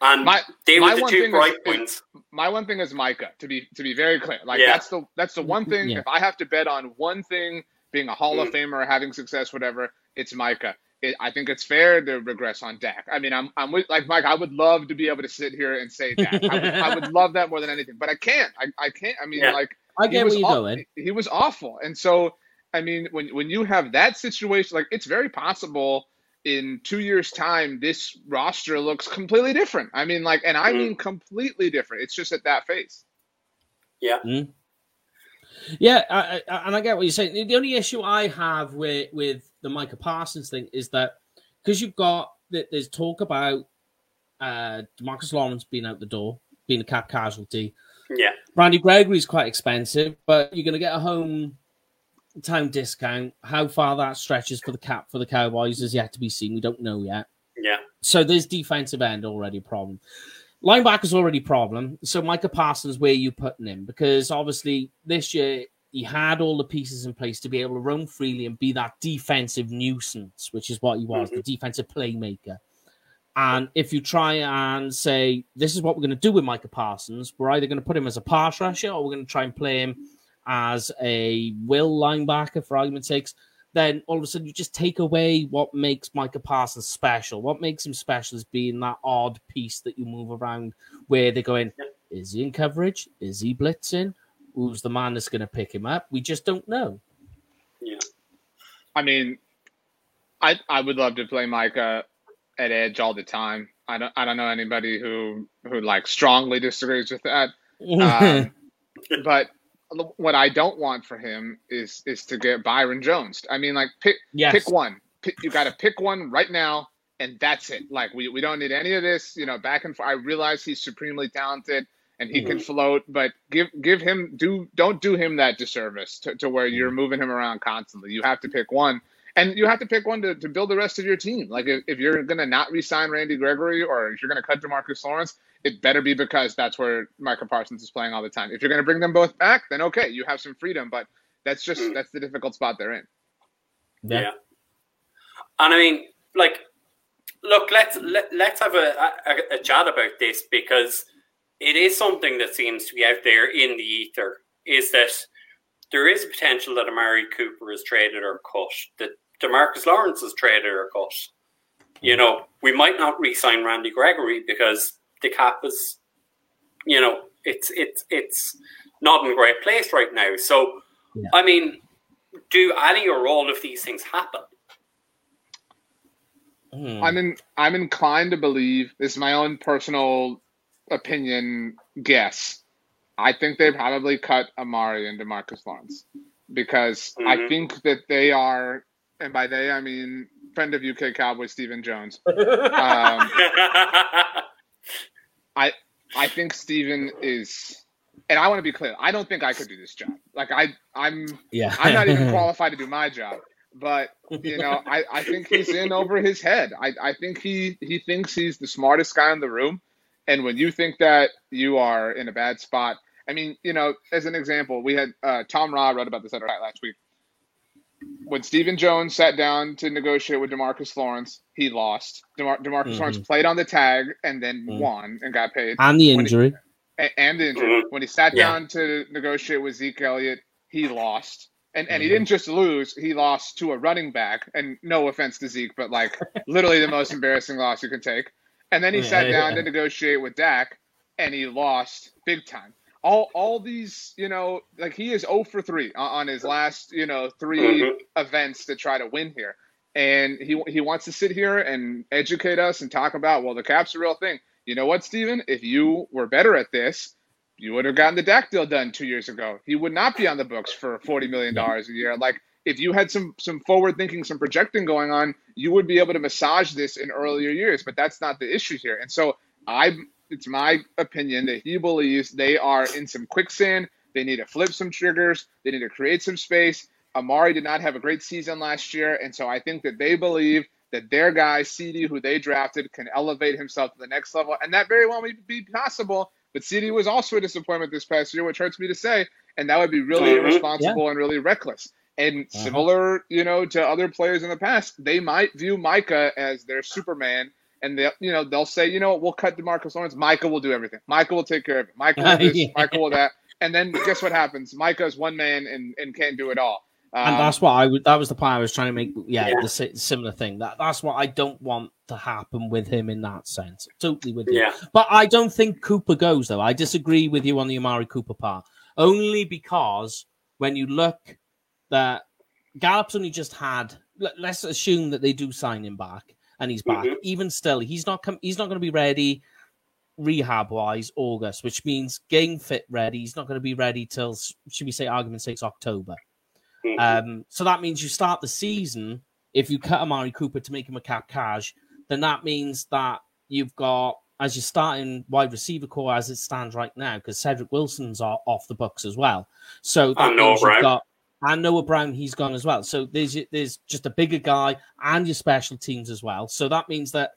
And My- they my were the one two thing bright is- points. my one thing is Micah. To be to be very clear, like Yeah. that's the that's the one thing. Yeah. If I have to bet on one thing, being a Hall of Mm. Famer, having success, whatever, it's Micah. It, I think it's fair to regress on Dak. I mean, I'm I'm with like Mike. I would love to be able to sit here and say Dak. I would, I would love that more than anything, but I can't. I, I can't. I mean, Yeah. like I he get was where you're aw- going. He was awful, and so I mean, when when you have that situation, like it's very possible in two years' time, this roster looks completely different. I mean, like, and I Mhm. mean completely different. It's just at that phase. Yeah, Yeah, I, I, and I get what you're saying. The only issue I have with with the Micah Parsons thing is that because you've got that there's talk about uh Demarcus Lawrence being out the door, being a cap casualty. Yeah, Randy Gregory's quite expensive, but you're going to get a home time discount. How far that stretches for the cap for the Cowboys is yet to be seen. We don't know yet. yeah, So there's defensive end already a problem. Linebacker's already a problem. So Micah Parsons, where are you putting him? Because obviously this year he had all the pieces in place to be able to roam freely and be that defensive nuisance, which is what he was, the mm-hmm. defensive playmaker. And if you try and say, this is what we're going to do with Micah Parsons, we're either going to put him as a pass rusher or we're going to try and play him as a will linebacker, for argument's sakes, then all of a sudden you just take away what makes Micah Parsons special. What makes him special is being that odd piece that you move around where they're going, is he in coverage? Is he blitzing? Who's the man that's going to pick him up? We just don't know. yeah. I mean, I I would love to play Micah at edge all the time. I don't I don't know anybody who who like strongly disagrees with that. Um, but what I don't want for him is is to get Byron Jones. I mean, like pick yes. pick one. Pick, you got to pick one right now, and that's it. Like we, we don't need any of this, you know, back and forth. I realize he's supremely talented and he can mm-hmm. float, but give give him do don't do him that disservice to, to where you're moving him around constantly. You have to pick one. And you have to pick one to, to build the rest of your team. Like if, if you're gonna not re-sign Randy Gregory or if you're gonna cut Demarcus Lawrence, it better be because that's where Micah Parsons is playing all the time. If you're gonna bring them both back, then okay, you have some freedom, but that's just Mm. that's the difficult spot they're in. Yeah. Yeah. And I mean, like, look, let's let, let's have a, a, a chat about this because it is something that seems to be out there in the ether. Is that there is a potential that Amari Cooper is traded or cut, that Demarcus Lawrence is traded or cut. You know, we might not re-sign Randy Gregory because the cap is, you know, it's it's it's not in a great place right now. So, Yeah. I mean, do any or all of these things happen? Hmm. I'm in, I'm inclined to believe this is my own personal opinion guess. I think they probably cut Amari and Demarcus Lawrence because I Mhm. think that they are, and by they I mean friend of UK Cowboy Stephen Jones. Um, I think Stephen is, and I want to be clear. I don't think I could do this job. Like I, I'm yeah. I'm not even qualified to do my job. But you know, I, I think he's in over his head. I, I think he he thinks he's the smartest guy in the room. And when you think that you are in a bad spot, I mean, you know, as an example, we had uh, Tom Ryle wrote about this at right last week. When Stephen Jones sat down to negotiate with Demarcus Lawrence, he lost. DeMar- Demarcus Mhm. Lawrence played on the tag and then Mhm. won and got paid and the when he- injury. and the injury. When he sat Yeah. down to negotiate with Zeke Elliott, he lost. And and he Mhm. didn't just lose, he lost to a running back. And no offense to Zeke, but like literally the most embarrassing loss you can take. And then he Yeah, sat down yeah. to negotiate with Dak and he lost big time. All all these, you know, like he is 0 for 3 on, on his last, you know, 3 Mhm. events to try to win here. And he he wants to sit here and educate us and talk about, well, the cap's a real thing. You know what, Stephen? If you were better at this, you would have gotten the Dak deal done two years ago. He would not be on the books for forty million dollars a year. Like if you had some some forward thinking, some projecting going on, you would be able to massage this in earlier years. But that's not the issue here. And so I, it's my opinion that he believes they are in some quicksand. They need to flip some triggers. They need to create some space. Amari did not have a great season last year, and so I think that they believe that their guy CD, who they drafted, can elevate himself to the next level, and that very well may be possible. But CD was also a disappointment this past year, which hurts me to say, and that would be really mm-hmm. irresponsible yeah. and really reckless. And uh-huh. similar, you know, to other players in the past, they might view Micah as their Superman, and they, you know, they'll say, you know, we'll cut Demarcus Lawrence. Micah will do everything. Micah will take care of it. Micah will this. yeah. Micah will that. And then guess what happens? Micah's one man and, and can't do it all. Um, and that's what I would. That was the point I was trying to make. Yeah, yeah, the similar thing. That that's what I don't want to happen with him in that sense. Totally with you. Yeah. But I don't think Cooper goes though. I disagree with you on the Amari Cooper part. Only because when you look that Gallup's only just had. Let's assume that they do sign him back and he's back. Mm-hmm. Even still, he's not. Com- he's not going to be ready rehab wise August, which means game fit ready. He's not going to be ready till should we say argument sake October. Mm-hmm. Um, so that means you start the season if you cut Amari Cooper to make him a cap cash, then that means that you've got as you're starting wide receiver core as it stands right now, because Cedric Wilson's are off the books as well. So that means you've got and Noah Brown, he's gone as well. So there's there's just a bigger guy and your special teams as well. So that means that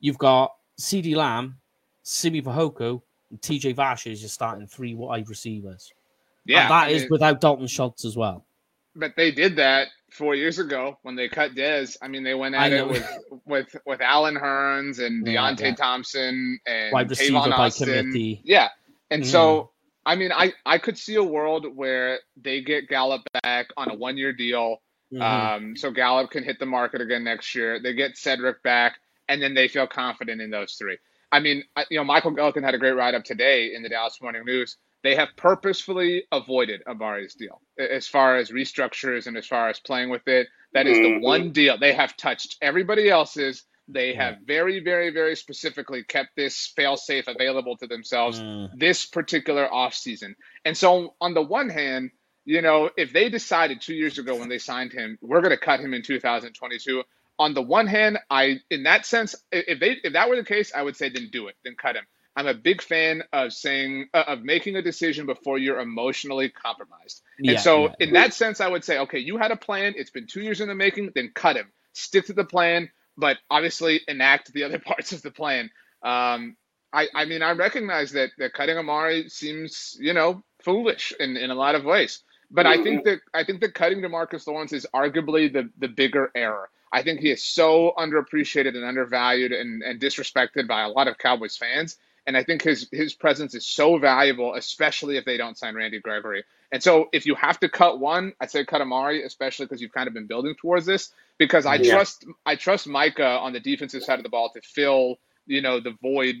you've got CD Lamb, Simi Fehoko, and TJ Vash as your starting three wide receivers. Yeah, and that I is mean, without Dalton Schultz as well. But they did that four years ago when they cut Dez. I mean, they went at it with with with Allen Hurns and yeah, Deonte yeah. Thompson and wide receiver Tavon by Austin. committee. Yeah, and mm. so I mean, I I could see a world where they get Gallup back on a one year deal. Mm-hmm. Um, so Gallup can hit the market again next year. They get Cedric back, and then they feel confident in those three. I mean, you know, Michael Gehlken had a great write up today in the Dallas Morning News. They have purposefully avoided Amari's deal as far as restructures and as far as playing with it. That is mm-hmm. the one deal they have touched everybody else's. They have very, very, very specifically kept this fail safe available to themselves mm. this particular offseason. And so, on the one hand, you know, if they decided two years ago when they signed him, we're going to cut him in 2022. On the one hand, I, in that sense, if they, if that were the case, I would say then do it, then cut him. I'm a big fan of saying uh, of making a decision before you're emotionally compromised. And yeah, so, yeah. in that sense, I would say, okay, you had a plan. It's been two years in the making. Then cut him. Stick to the plan but obviously enact the other parts of the plan. Um, I, I mean, I recognize that, that cutting Amari seems, you know, foolish in, in a lot of ways. But I think that I think that cutting Demarcus Lawrence is arguably the, the bigger error. I think he is so underappreciated and undervalued and, and disrespected by a lot of Cowboys fans. And I think his his presence is so valuable, especially if they don't sign Randy Gregory. And so if you have to cut one, I'd say cut Amari, especially because you've kind of been building towards this. Because I yeah. trust I trust Micah on the defensive side of the ball to fill, you know, the void.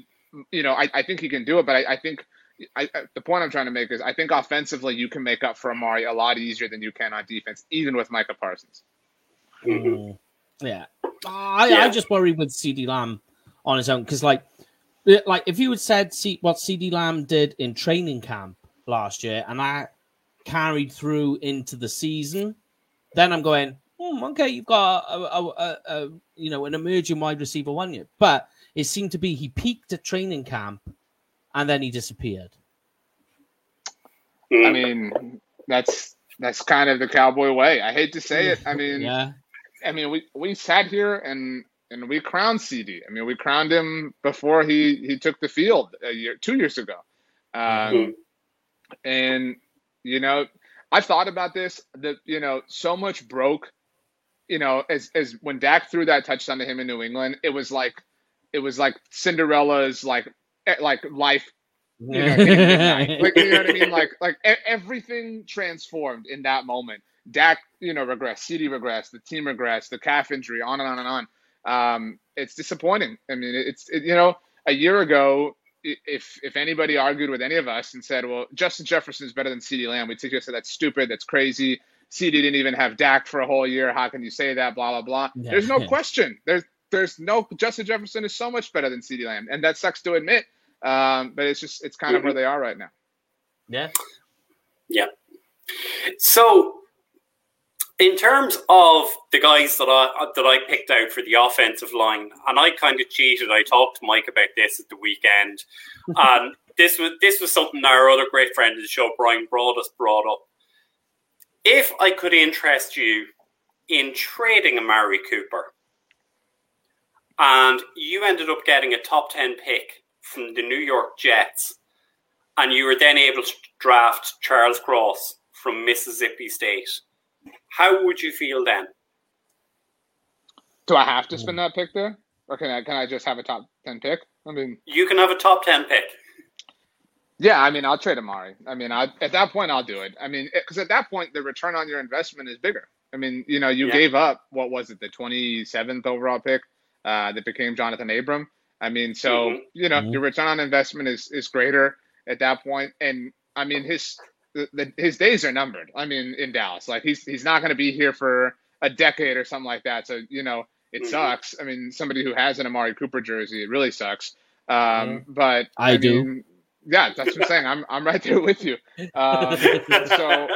You know, I, I think he can do it, but I, I think I, I, the point I'm trying to make is I think offensively you can make up for Amari a lot easier than you can on defense, even with Micah Parsons. Mm-hmm. Yeah. I, yeah. I just worry with CD Lamb on his own because, like, like if you had said see what CD Lamb did in training camp last year, and I carried through into the season, then I'm going, hmm, okay, you've got a, a, a, a, you know an emerging wide receiver one year, but it seemed to be he peaked at training camp and then he disappeared. I mean, that's that's kind of the cowboy way. I hate to say it. I mean, yeah. I mean, we we sat here and and we crowned CD. I mean, we crowned him before he he took the field a year, two years ago. Um, mm-hmm. And you know, I've thought about this. That you know, so much broke. You know, as as when Dak threw that touchdown to him in New England, it was like it was like Cinderella's like like life. You know, like, you know what I mean? Like like everything transformed in that moment. Dak, you know, regressed. CD regressed. The team regressed. The calf injury. On and on and on. Um, it's disappointing. I mean, it's it, you know, a year ago, if if anybody argued with any of us and said, "Well, Justin Jefferson is better than CeeDee Lamb," we'd suggest that that's stupid, that's crazy. CeeDee didn't even have Dak for a whole year. How can you say that? Blah blah blah. Yeah, there's no yeah. question. There's there's no Justin Jefferson is so much better than CeeDee Lamb, and that sucks to admit. Um, but it's just it's kind of mm-hmm. where they are right now. Yeah. Yeah. So, in terms of the guys that I that I picked out for the offensive line, and I kind of cheated. I talked to Mike about this at the weekend, and um, this was this was something our other great friend of the show, Bryan Broaddus, brought up. If I could interest you in trading Amari Cooper, and you ended up getting a top ten pick from the New York Jets, and you were then able to draft Charles Cross from Mississippi State, how would you feel then? Do I have to spend that pick there, or can I can I just have a top ten pick? I mean, you can have a top ten pick. Yeah, I mean, I'll trade Amari. I mean, I, at that point, I'll do it. I mean, because at that point, the return on your investment is bigger. I mean, you know, you yeah. gave up what was it, the twenty seventh overall pick uh, that became Johnathan Abram. I mean, so mm-hmm. you know, mm-hmm. your return on investment is is greater at that point, and I mean, his the, the, his days are numbered. I mean, in Dallas, like he's he's not going to be here for a decade or something like that. So you know, it mm-hmm. sucks. I mean, somebody who has an Amari Cooper jersey, it really sucks. Um, mm-hmm. But I, I do. Mean, yeah, that's what I'm saying. I'm I'm right there with you. Um, so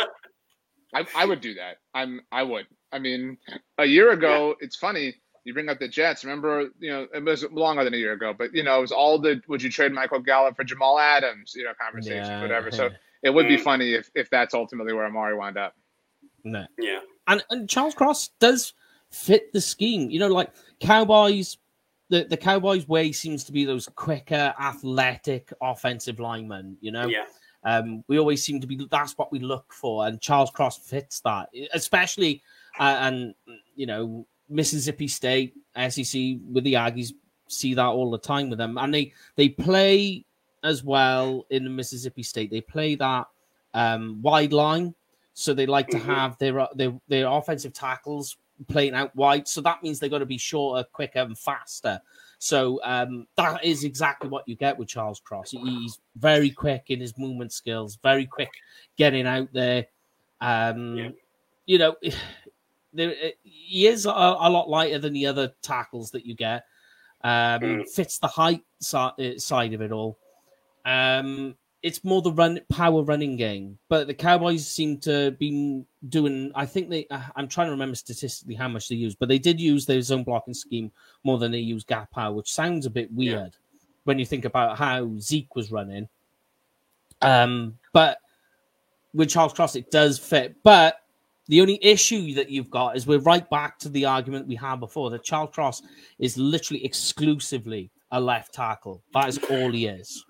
I I would do that. I'm I would. I mean, a year ago, yeah. it's funny you bring up the Jets. Remember, you know, it was longer than a year ago, but you know, it was all the would you trade Michael Gallup for Jamal Adams, you know, conversations, yeah, whatever. So it would be mm. funny if if that's ultimately where Amari wound up. No. Yeah. And and Charles Cross does fit the scheme. You know, like Cowboys the, the Cowboys' way seems to be those quicker, athletic offensive linemen, you know? Yeah. Um, we always seem to be that's what we look for, and Charles Cross fits that, especially uh, and you know Mississippi State, SEC with the Aggies see that all the time with them, and they they play as well in the Mississippi State. They play that um, wide line, so they like to mm-hmm. have their their their offensive tackles playing out wide. So that means they've got to be shorter, quicker, and faster. So um, that is exactly what you get with Charles Cross. He's very quick in his movement skills, very quick getting out there. Um, yeah. You know, there, uh, he is a, a, lot lighter than the other tackles that you get. Um, mm. Fits the height uh, side of it all. Um, it's more the run power running game, but the Cowboys seem to be doing. I think they. Uh, I'm trying to remember statistically how much they use, but they did use their zone blocking scheme more than they use gap power, which sounds a bit weird yeah. when you think about how Zeke was running. Um, but with Charles Cross, it does fit. But the only issue that you've got is we're right back to the argument we had before that Charles Cross is literally exclusively a left tackle. That is all he is.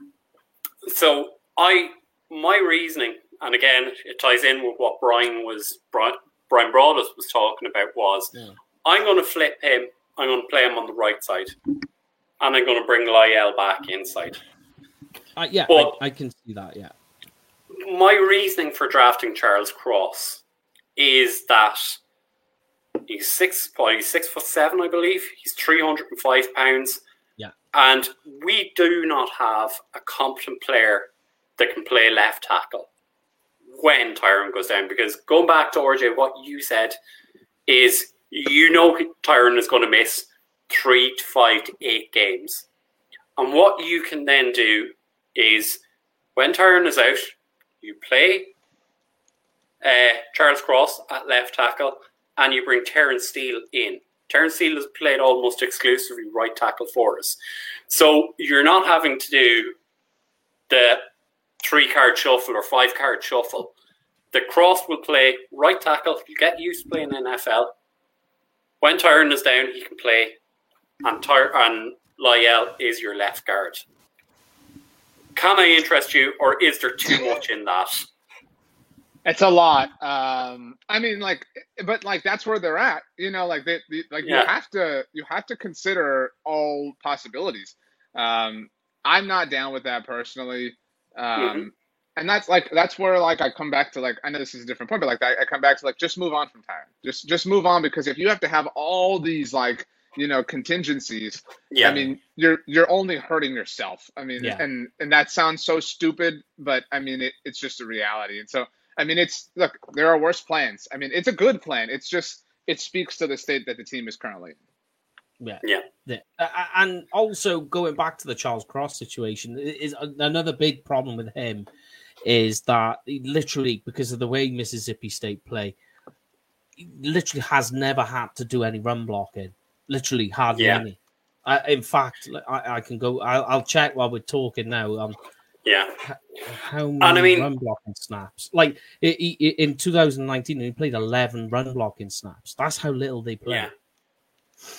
So I, my reasoning, and again, it ties in with what Brian was Brian, Bryan Broaddus was talking about was, yeah. I'm going to flip him. I'm going to play him on the right side, and I'm going to bring La'el back inside. Uh, yeah, but I, I can see that. Yeah. My reasoning for drafting Charles Cross is that he's six, well, he's six foot seven, I believe. He's three hundred and five pounds. And we do not have a competent player that can play left tackle when Tyron goes down. Because going back to RJ, what you said is you know Tyron is going to miss three to five to eight games. And what you can then do is when Tyron is out, you play uh, Charles Cross at left tackle, and you bring Terence Steele in. Terence Steele has played almost exclusively right tackle for us. So you're not having to do the three card shuffle or five card shuffle. The cross will play right tackle. You get used to playing in NFL. When Tyron is down, he can play, and Tyr- and La'el is your left guard. Can I interest you, or is there too much in that? It's a lot. Um, I mean, like, but like that's where they're at. You know, like they, they like yeah. you have to you have to consider all possibilities. Um, I'm not down with that personally. Um, mm-hmm. and that's like that's where like I come back to like I know this is a different point, but like I, I come back to like just move on from Tyron. Just just move on because if you have to have all these like you know contingencies yeah i mean you're you're only hurting yourself i mean yeah. and and that sounds so stupid but i mean it, it's just a reality and so I mean, it's look, there are worse plans. I mean, it's a good plan. It's just it speaks to the state that the team is currently in. Yeah, yeah, yeah. Uh, and also going back to the Charles Cross situation is another big problem with him is that literally because of the way Mississippi State play, literally has never had to do any run blocking. Literally hardly yeah. any. I, in fact, I, I, can go. I'll, I'll, check while we're talking now. Um, yeah. How many and I mean, run blocking snaps? Like in 2019, he played 11 run blocking snaps. That's how little they play. Yeah.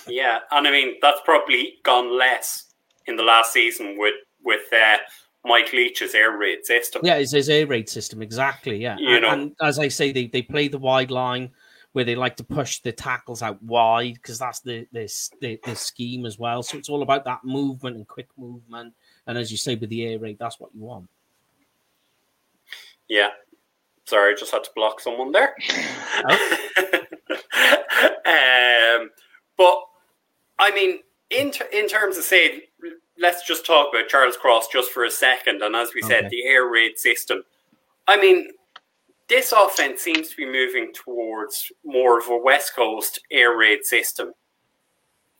Yeah, and I mean that's probably gone less in the last season with with uh, Mike Leach's air raid system. Yeah, it's his air raid system exactly. Yeah, you and, know, and as I say, they they play the wide line where they like to push the tackles out wide because that's the this the, the scheme as well. So it's all about that movement and quick movement. And as you say, with the air raid, that's what you want. Yeah. Sorry, I just had to block someone there. Oh. um, but I mean, in ter- in terms of say, let's just talk about Charles Cross just for a second. And as we okay. said, the air raid system. I mean, this offense seems to be moving towards more of a West Coast air raid system.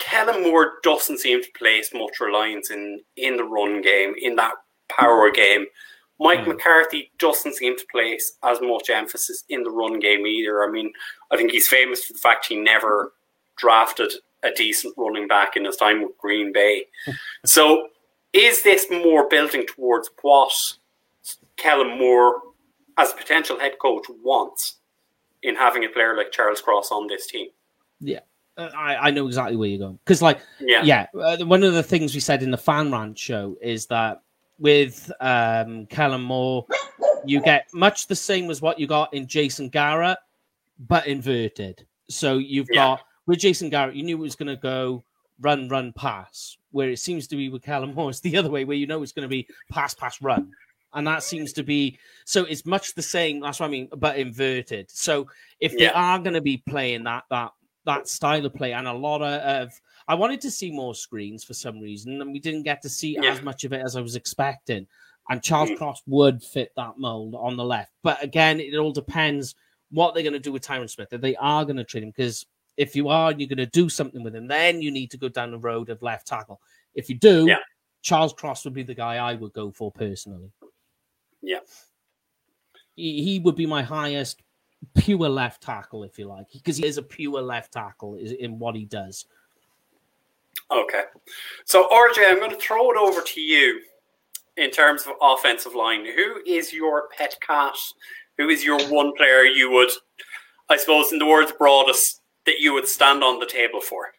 Kellen Moore doesn't seem to place much reliance in in the run game, in that power game. Mike mm. McCarthy doesn't seem to place as much emphasis in the run game either. I mean, I think he's famous for the fact he never drafted a decent running back in his time with Green Bay. so, is this more building towards what Kellen Moore, as a potential head coach, wants in having a player like Charles Cross on this team? Yeah. Uh, I, I know exactly where you're going because, like, yeah, yeah. Uh, one of the things we said in the fan rant show is that with um, Kellen Moore, you get much the same as what you got in Jason Garrett, but inverted. So you've yeah. got with Jason Garrett, you knew it was going to go run, run, pass. Where it seems to be with Kellen Moore, it's the other way, where you know it's going to be pass, pass, run. And that seems to be so it's much the same. That's what I mean, but inverted. So if yeah. they are going to be playing that that that style of play and a lot of, I wanted to see more screens for some reason, and we didn't get to see yeah. as much of it as I was expecting. And Charles mm. Cross would fit that mold on the left, but again, it all depends what they're going to do with Tyron Smith. If they are going to trade him, because if you are, you're going to do something with him, then you need to go down the road of left tackle. If you do, yeah. Charles Cross would be the guy I would go for personally. Yeah. He, he would be my highest pure left tackle, if you like, because he is a pure left tackle in what he does. Okay. So, RJ, I'm going to throw it over to you in terms of offensive line. Who is your pet cat? Who is your one player you would, I suppose, in the words broadest, that you would stand on the table for?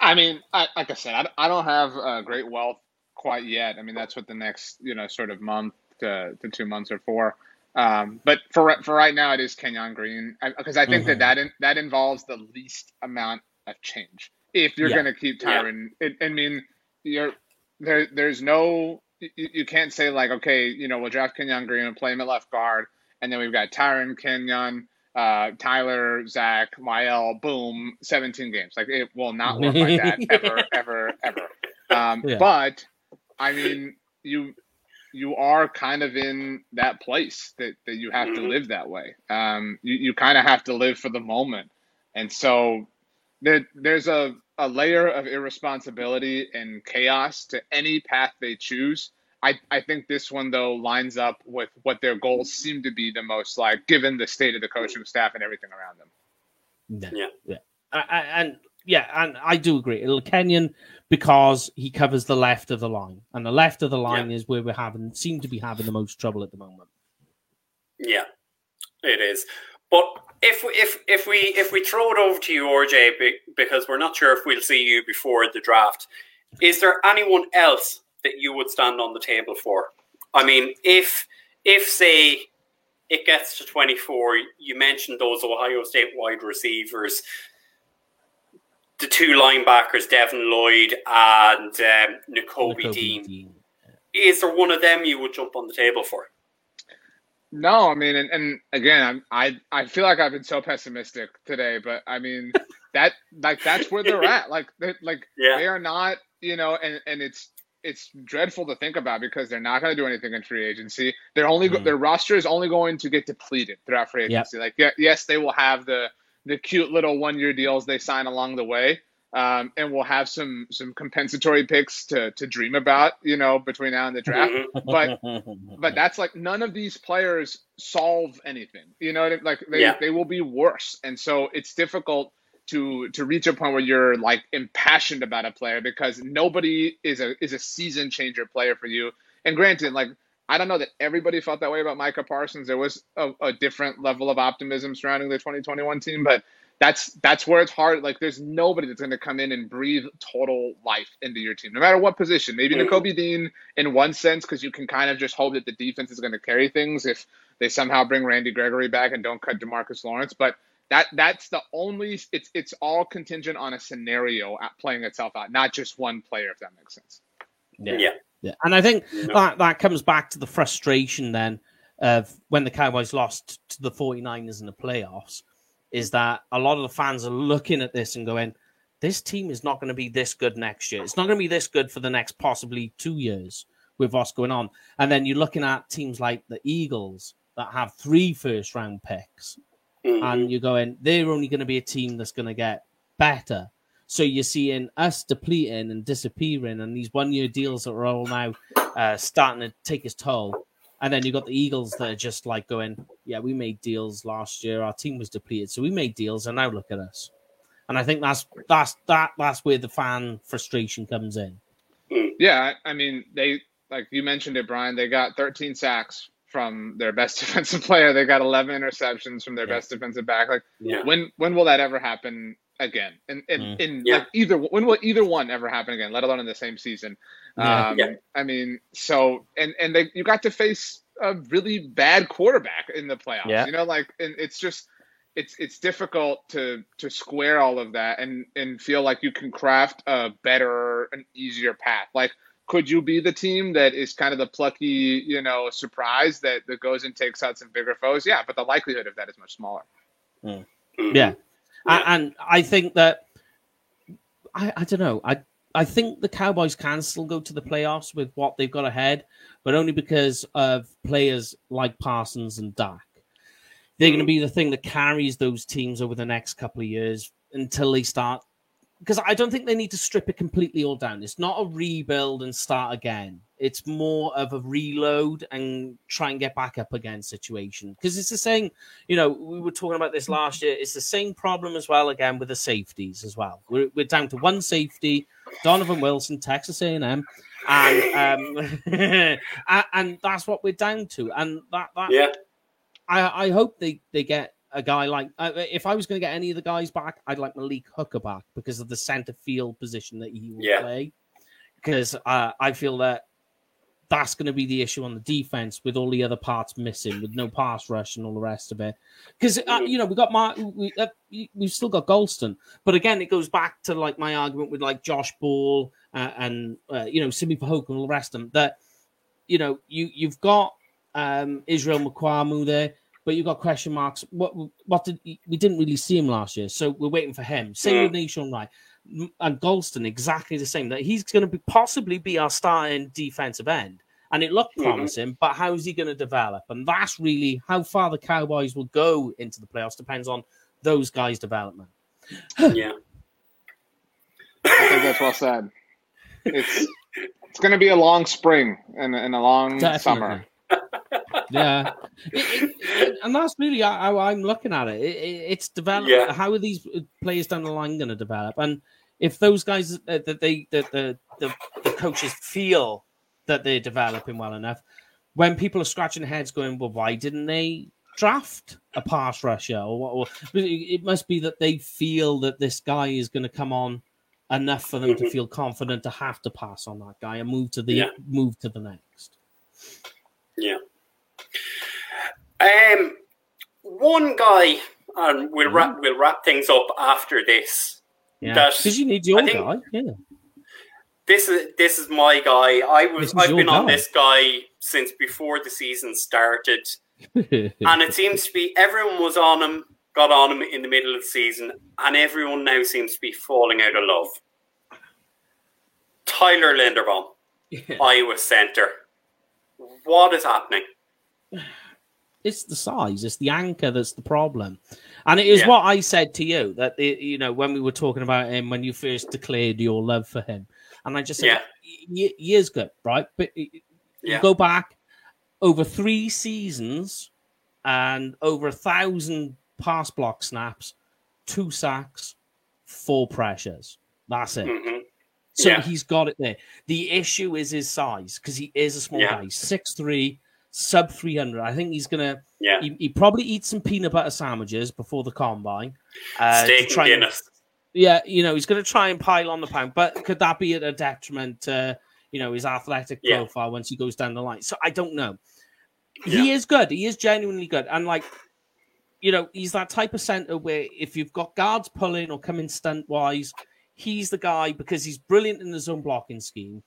I mean, I, like I said, I, I don't have a great wealth quite yet. I mean, that's what the next, you know, sort of month to, to two months are for. Um, but for for right now, it is Kenyon Green because I, I, think mm-hmm. that that, in, that involves the least amount of change. If you're yeah. going to keep Tyron, yeah. it, I mean, you're there. There's no you, you, can't say like, okay, you know, we'll draft Kenyon Green and play him at left guard, and then we've got Tyron Kenyon uh, Tyler, Zack, Myel, boom, 17 games. Like it will not work like that ever, ever, ever. Um, yeah. But I mean, you you are kind of in that place that, that you have mm-hmm. to live that way. Um, you, you kind of have to live for the moment. And so there, there's a, a layer of irresponsibility and chaos to any path they choose I, I think this one though lines up with what their goals seem to be the most like given the state of the coaching staff and everything around them. Yeah, yeah, I, and yeah, and I do agree. It'll Kenyon because he covers the left of the line, and the left of the line yeah. is where we're having seem to be having the most trouble at the moment. Yeah, it is. But if if if we if we throw it over to you, RJ, because we're not sure if we'll see you before the draft, is there anyone else that you would stand on the table for? I mean, if if say it gets to 24, you mentioned those Ohio State wide receivers, the two linebackers, Devin Lloyd and um, Nakobe, Dean. Dean. Is there one of them you would jump on the table for? No, I mean, and, and again, i I I feel like I've been so pessimistic today, but I mean that like that's where they're at. Like they like yeah. they are not, you know, and and it's it's dreadful to think about because they're not going to do anything in free agency. They're only mm. their roster is only going to get depleted throughout free agency. Yep. Like yeah, yes, they will have the the cute little one year deals they sign along the way, Um, and we'll have some some compensatory picks to to dream about, you know, between now and the draft. But but that's like none of these players solve anything. You know, what I mean? like they, Yeah. they will be worse, and so it's difficult to to reach a point where you're like impassioned about a player because nobody is a is a season changer player for you. And granted, like I don't know that everybody felt that way about Micah Parsons. There was a, a different level of optimism surrounding the 2021 team, but that's that's where it's hard. Like there's nobody that's going to come in and breathe total life into your team, no matter what position. Maybe Mhm. Nakobe Dean in one sense, because you can kind of just hope that the defense is going to carry things if they somehow bring Randy Gregory back and don't cut Demarcus Lawrence. But that that's the only it's it's all contingent on a scenario at playing itself out, not just one player, if that makes sense. Yeah. Yeah, and I think No. that that comes back to the frustration then of when the Cowboys lost to the 49ers in the playoffs is that a lot of the fans are looking at this and going, this team is not going to be this good next year. It's not going to be this good for the next possibly two years with what's going on. And then you're looking at teams like the Eagles that have three first round picks Mhm. and you're going, they're only going to be a team that's going to get better. So you're seeing us depleting and disappearing, and these one year deals that are all now uh, starting to take its toll. And then you've got the Eagles that are just like going, yeah, we made deals last year. Our team was depleted, so we made deals, and now look at us. And I think that's that's that that's where the fan frustration comes in. Yeah, I I mean, they like you mentioned it, Brian. They got 13 sacks from their best defensive player. They got 11 interceptions from their Yeah. best defensive back. Like, Yeah. when when will that ever happen again? And and, Mm. in Yeah. like either when will either one ever happen again? Let alone in the same season. Yeah. Um, Yeah. I mean, so and and they you got to face a really bad quarterback in the playoffs. Yeah. You know, like and it's just it's it's difficult to to square all of that and and feel like you can craft a better an easier path. Like could you be the team that is kind of the plucky, you know, surprise that, that goes and takes out some bigger foes? Yeah, but the likelihood of that is much smaller. Mhm. Yeah. Yeah. And I think that I, I don't know. I I think the Cowboys can still go to the playoffs with what they've got ahead, but only because of players like Parsons and Dak. They're going to be the thing that carries those teams over the next couple of years until they start. Because I don't think they need to strip it completely all down. It's not a rebuild and start again. It's more of a reload and try and get back up again situation. Because it's the same you know, we were talking about this last year. It's the same problem as well again with the safeties as well. We're, we're down to one safety, Donovan Wilson, Texas A&M, and um, and, and that's what we're down to. And that that Yeah. I I hope they they get a guy like uh, if I was going to get any of the guys back, I'd like Malik Hooker back because of the center field position that he will Yeah. play. Because uh, I feel that that's going to be the issue on the defense with all the other parts missing, with no pass rush and all the rest of it. Because uh, you know we got Mar- we uh, we've still got Golston, but again it goes back to like my argument with like Josh Ball uh, and uh, you know Simi Fehoko and all the rest of them that you know you you've got um, Israel Mukuamu there, but you've got question marks. What what did we didn't really see him last year, so we're waiting for him. Same with Nahshon Wright and Golston, exactly the same. That he's going to be possibly be our starting defensive end, and it looked Mhm. promising. But how's he going to develop? And that's really how far the Cowboys will go into the playoffs. Depends on those guys' development. Yeah. I think that's well said. It's it's going to be a long spring and, and a long summer. Yeah, It- it- it- and that's really how I'm looking at it. it, it it's develop. Yeah. How are these players down the line going to develop? And if those guys uh, that they that the, the the coaches feel that they're developing well enough, when people are scratching their heads, going, "Well, why didn't they draft a pass rusher?" Or what? Or, it must be that they feel that this guy is going to come on enough for them to Mhm. feel confident to have to pass on that guy and move to the Yeah. move to the next. Yeah. Um, one guy, and we'll wrap we'll wrap things up after this. Yeah, because you need your guy. Yeah. This is this is my guy. I was I've been on this guy since before the season started, and it seems to be everyone was on him, got on him in the middle of the season, and everyone now seems to be falling out of love. Tyler Linderbaum, Iowa center. What is happening? It's the size, it's the anchor that's the problem. And it is Yeah. what I said to you that the, you know when we were talking about him when you first declared your love for him, and I just said Yeah. he is right? But you Yeah. go back over three seasons and over a thousand pass block snaps, two sacks, four pressures. That's it. Mhm. So he's got it there. The issue is his size because he is a small guy. six 6'3, sub 300. I think he's going to, Yeah. he, he probably eats some peanut butter sandwiches before the combine. Uh, Steak and try and- yeah, you know, he's going to try and pile on the pound, but could that be at a detriment to, you know, his athletic Yeah. profile once he goes down the line? So I don't know. He is good. He is genuinely good. And like, you know, he's that type of center where if you've got guards pulling or coming stunt wise, he's the guy because he's brilliant in the zone blocking scheme,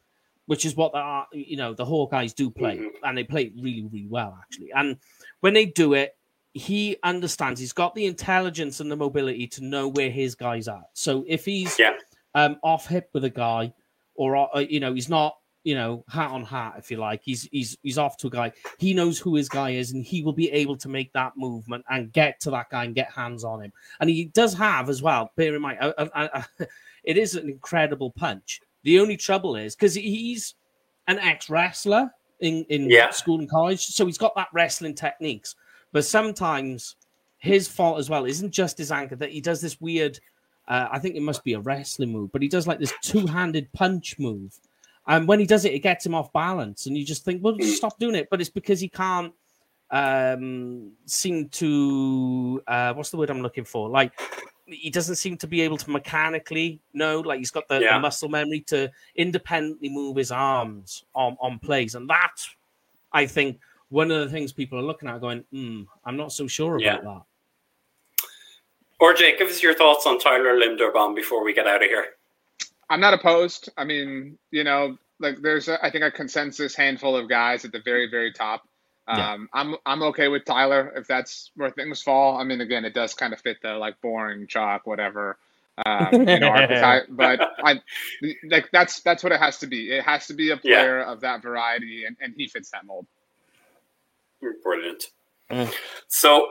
which is what the uh, you know the Hawkeyes do play, Mhm. and they play really, really well actually. And when they do it, he understands. He's got the intelligence and the mobility to know where his guys are. So if he's Yeah. um, off hip with a guy, or uh, you know he's not you know hat on hat if you like, he's he's he's off to a guy. He knows who his guy is, and he will be able to make that movement and get to that guy and get hands on him. And he does have as well. Bear in mind, uh, uh, uh, it is an incredible punch. The only trouble is because he's an ex wrestler in in Yeah. school and college, so he's got that wrestling techniques. But sometimes his fault as well isn't just his anchor that he does this weird. Uh, I think it must be a wrestling move, but he does like this two-handed punch move, and when he does it, it gets him off balance, and you just think, well, just stop doing it. But it's because he can't um seem to uh what's the word i'm looking for like he doesn't seem to be able to mechanically know like he's got the, the muscle memory to independently move his arms on on plays and that, i think one of the things people are looking at going hmm i'm not so sure about Yeah. that RJ, give us your thoughts on Tyler Linderbaum before we get out of here. I'm not opposed. I mean, you know, like there's a, I think a consensus handful of guys at the very very top. Yeah. Um, I'm I'm okay with Tyler if that's where things fall. I mean, again, it does kind of fit the like boring chalk whatever. Um, you know, archetype, but I like that's that's what it has to be. It has to be a player of that variety, and, and he fits that mold. Brilliant. Mm. So,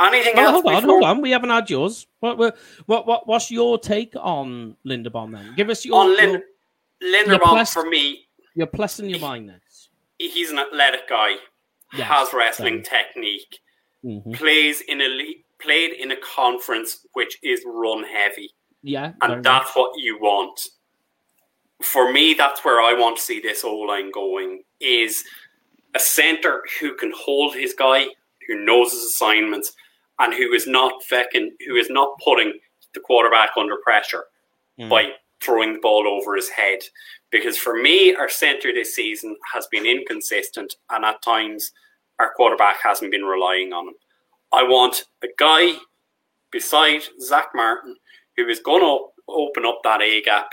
anything well, else? hold on before- hold on we haven't had yours what what what, what what's your take on linderbaum then give us your On Lin- your, Linderbaum, plus- for me, your plus and your minus he's an athletic guy, Yes, has wrestling technique, Mhm. plays in a league, played in a conference which is run heavy, yeah and that's much. what you want. For me, that's where I want to see this O line going. Is a center who can hold his guy, who knows his assignments, and who is not fecking, who is not putting the quarterback under pressure Mm. by throwing the ball over his head. Because for me, our center this season has been inconsistent, and at times our quarterback hasn't been relying on him. I want a guy beside Zack Martin who is going to open up that A gap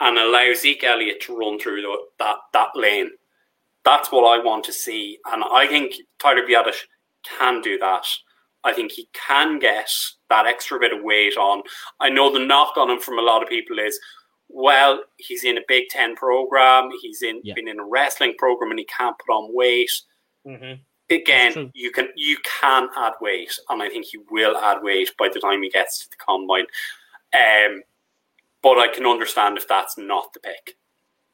and allow Zeke Elliott to run through the, that that lane. That's what I want to see, and I think Tyler Biadasz can do that. I think he can get that extra bit of weight on. I know the knock on him from a lot of people is, well, he's in a Big Ten program, he's in Yeah. been in a wrestling program, and he can't put on weight. Mhm. Again, you can you can add weight, and I think he will add weight by the time he gets to the combine. Um, but I can understand if that's not the pick.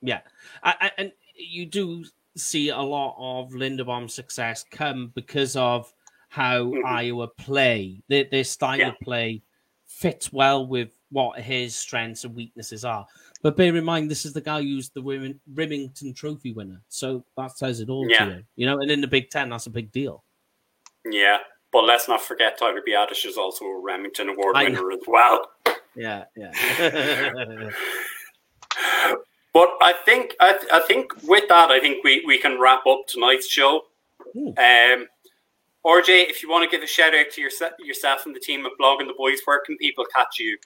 Yeah, I, and you do see a lot of Linderbaum's success come because of how Mhm. Iowa play. Their, their style Yeah. of play fits well with what his strengths and weaknesses are. But bear in mind, this is the guy who's the Rim- Rimington Trophy winner, so that says it all Yeah. to you. You know, and in the Big Ten, that's a big deal. Yeah, but let's not forget Tyler Biadasz is also a Rimington Award I winner as well. Yeah, yeah. But I think I, th- I think with that, I think we, we can wrap up tonight's show. Ooh. Um, RJ, if you want to give a shout out to your, yourself and the team at Blogging the Boys, where can people catch you?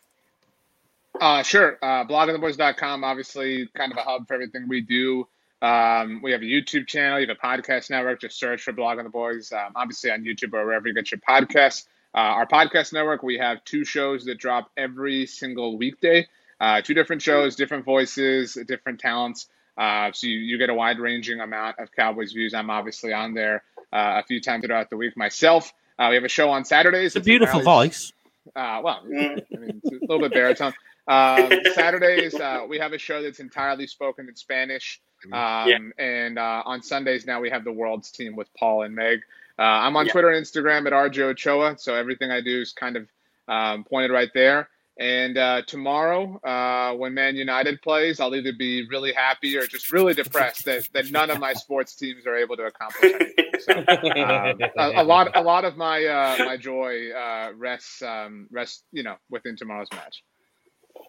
Uh, sure. Uh, bloggingtheboys.com, obviously, kind of a hub for everything we do. Um, we have a YouTube channel, you have a podcast network. Just search for Blog Blogging the Boys, um, obviously on YouTube or wherever you get your podcasts. Uh, our podcast network, we have two shows that drop every single weekday. Uh, two different shows, different voices, different talents. Uh, so you, you get a wide ranging amount of Cowboys views. I'm obviously on there uh, a few times throughout the week myself. Uh, we have a show on Saturdays. It's a beautiful voice. Uh, well. I mean, a little bit baritone. Um, Saturdays, uh, we have a show that's entirely spoken in Spanish. Mm-hmm. Um, yeah. And uh, on Sundays now we have the World's Team with Paul and Meg. Uh, I'm on yeah. Twitter and Instagram at RJ Ochoa, so everything I do is kind of um, pointed right there. And uh, tomorrow, uh, when Man United plays, I'll either be really happy or just really depressed that, that none of my sports teams are able to accomplish anything. So, um, a, a, lot, a lot of my uh, my joy uh, rests um, rests you know within tomorrow's match.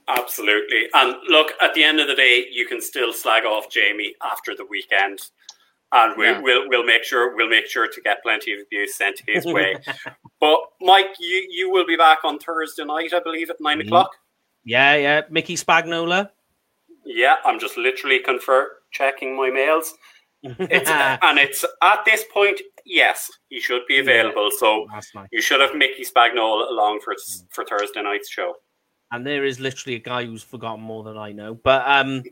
Absolutely. And look, at the end of the day, you can still slag off Jamie after the weekend. And we, yeah. we'll we'll make sure we'll make sure to get plenty of abuse sent his way. but Mike, you, you will be back on Thursday night, I believe, at 9 mm-hmm. o'clock. Yeah, yeah. Mickey Spagnola. Yeah, I'm just literally confer checking my mails. it's, and it's at this point, yes, he should be available. Yeah, so nice. you should have Mickey Spagnola along for mm. for Thursday night's show and there is literally a guy who's forgotten more than I know. But um,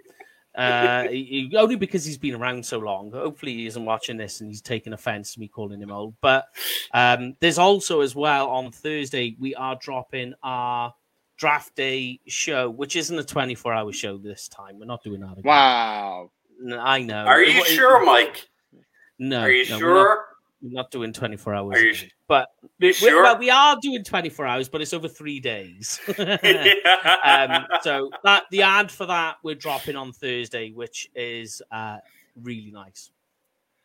uh, he, only because he's been around so long. Hopefully, he isn't watching this and he's taking offense to me calling him old. But um, there's also as well on Thursday we are dropping our draft day show, which isn't a 24 hour show this time. We're not doing that. Again. Wow. I know. Are you it, sure, Mike? No. Are you no, sure? We're not doing 24 hours. You but we, sure? well, we are doing 24 hours, but it's over three days. um, so that the ad for that we're dropping on Thursday, which is uh, really nice.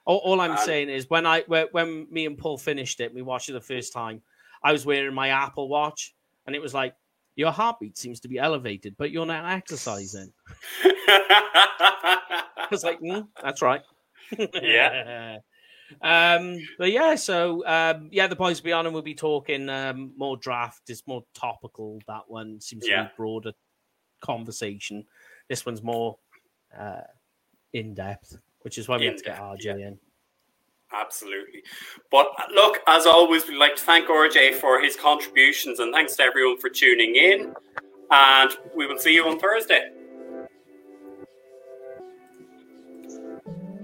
All, all I'm uh, saying is when I when me and Paul finished it, we watched it the first time. I was wearing my Apple Watch, and it was like your heartbeat seems to be elevated, but you're not exercising. I was like, mm, that's right. yeah. Um, but yeah, so um, yeah, the boys beyond and we'll be talking um, more draft. It's more topical. That one seems yeah. to be broader conversation. This one's more uh, in depth, which is why we in have to get RJ yeah. in. Absolutely. But look, as always, we'd like to thank RJ for his contributions and thanks to everyone for tuning in. And we will see you on Thursday.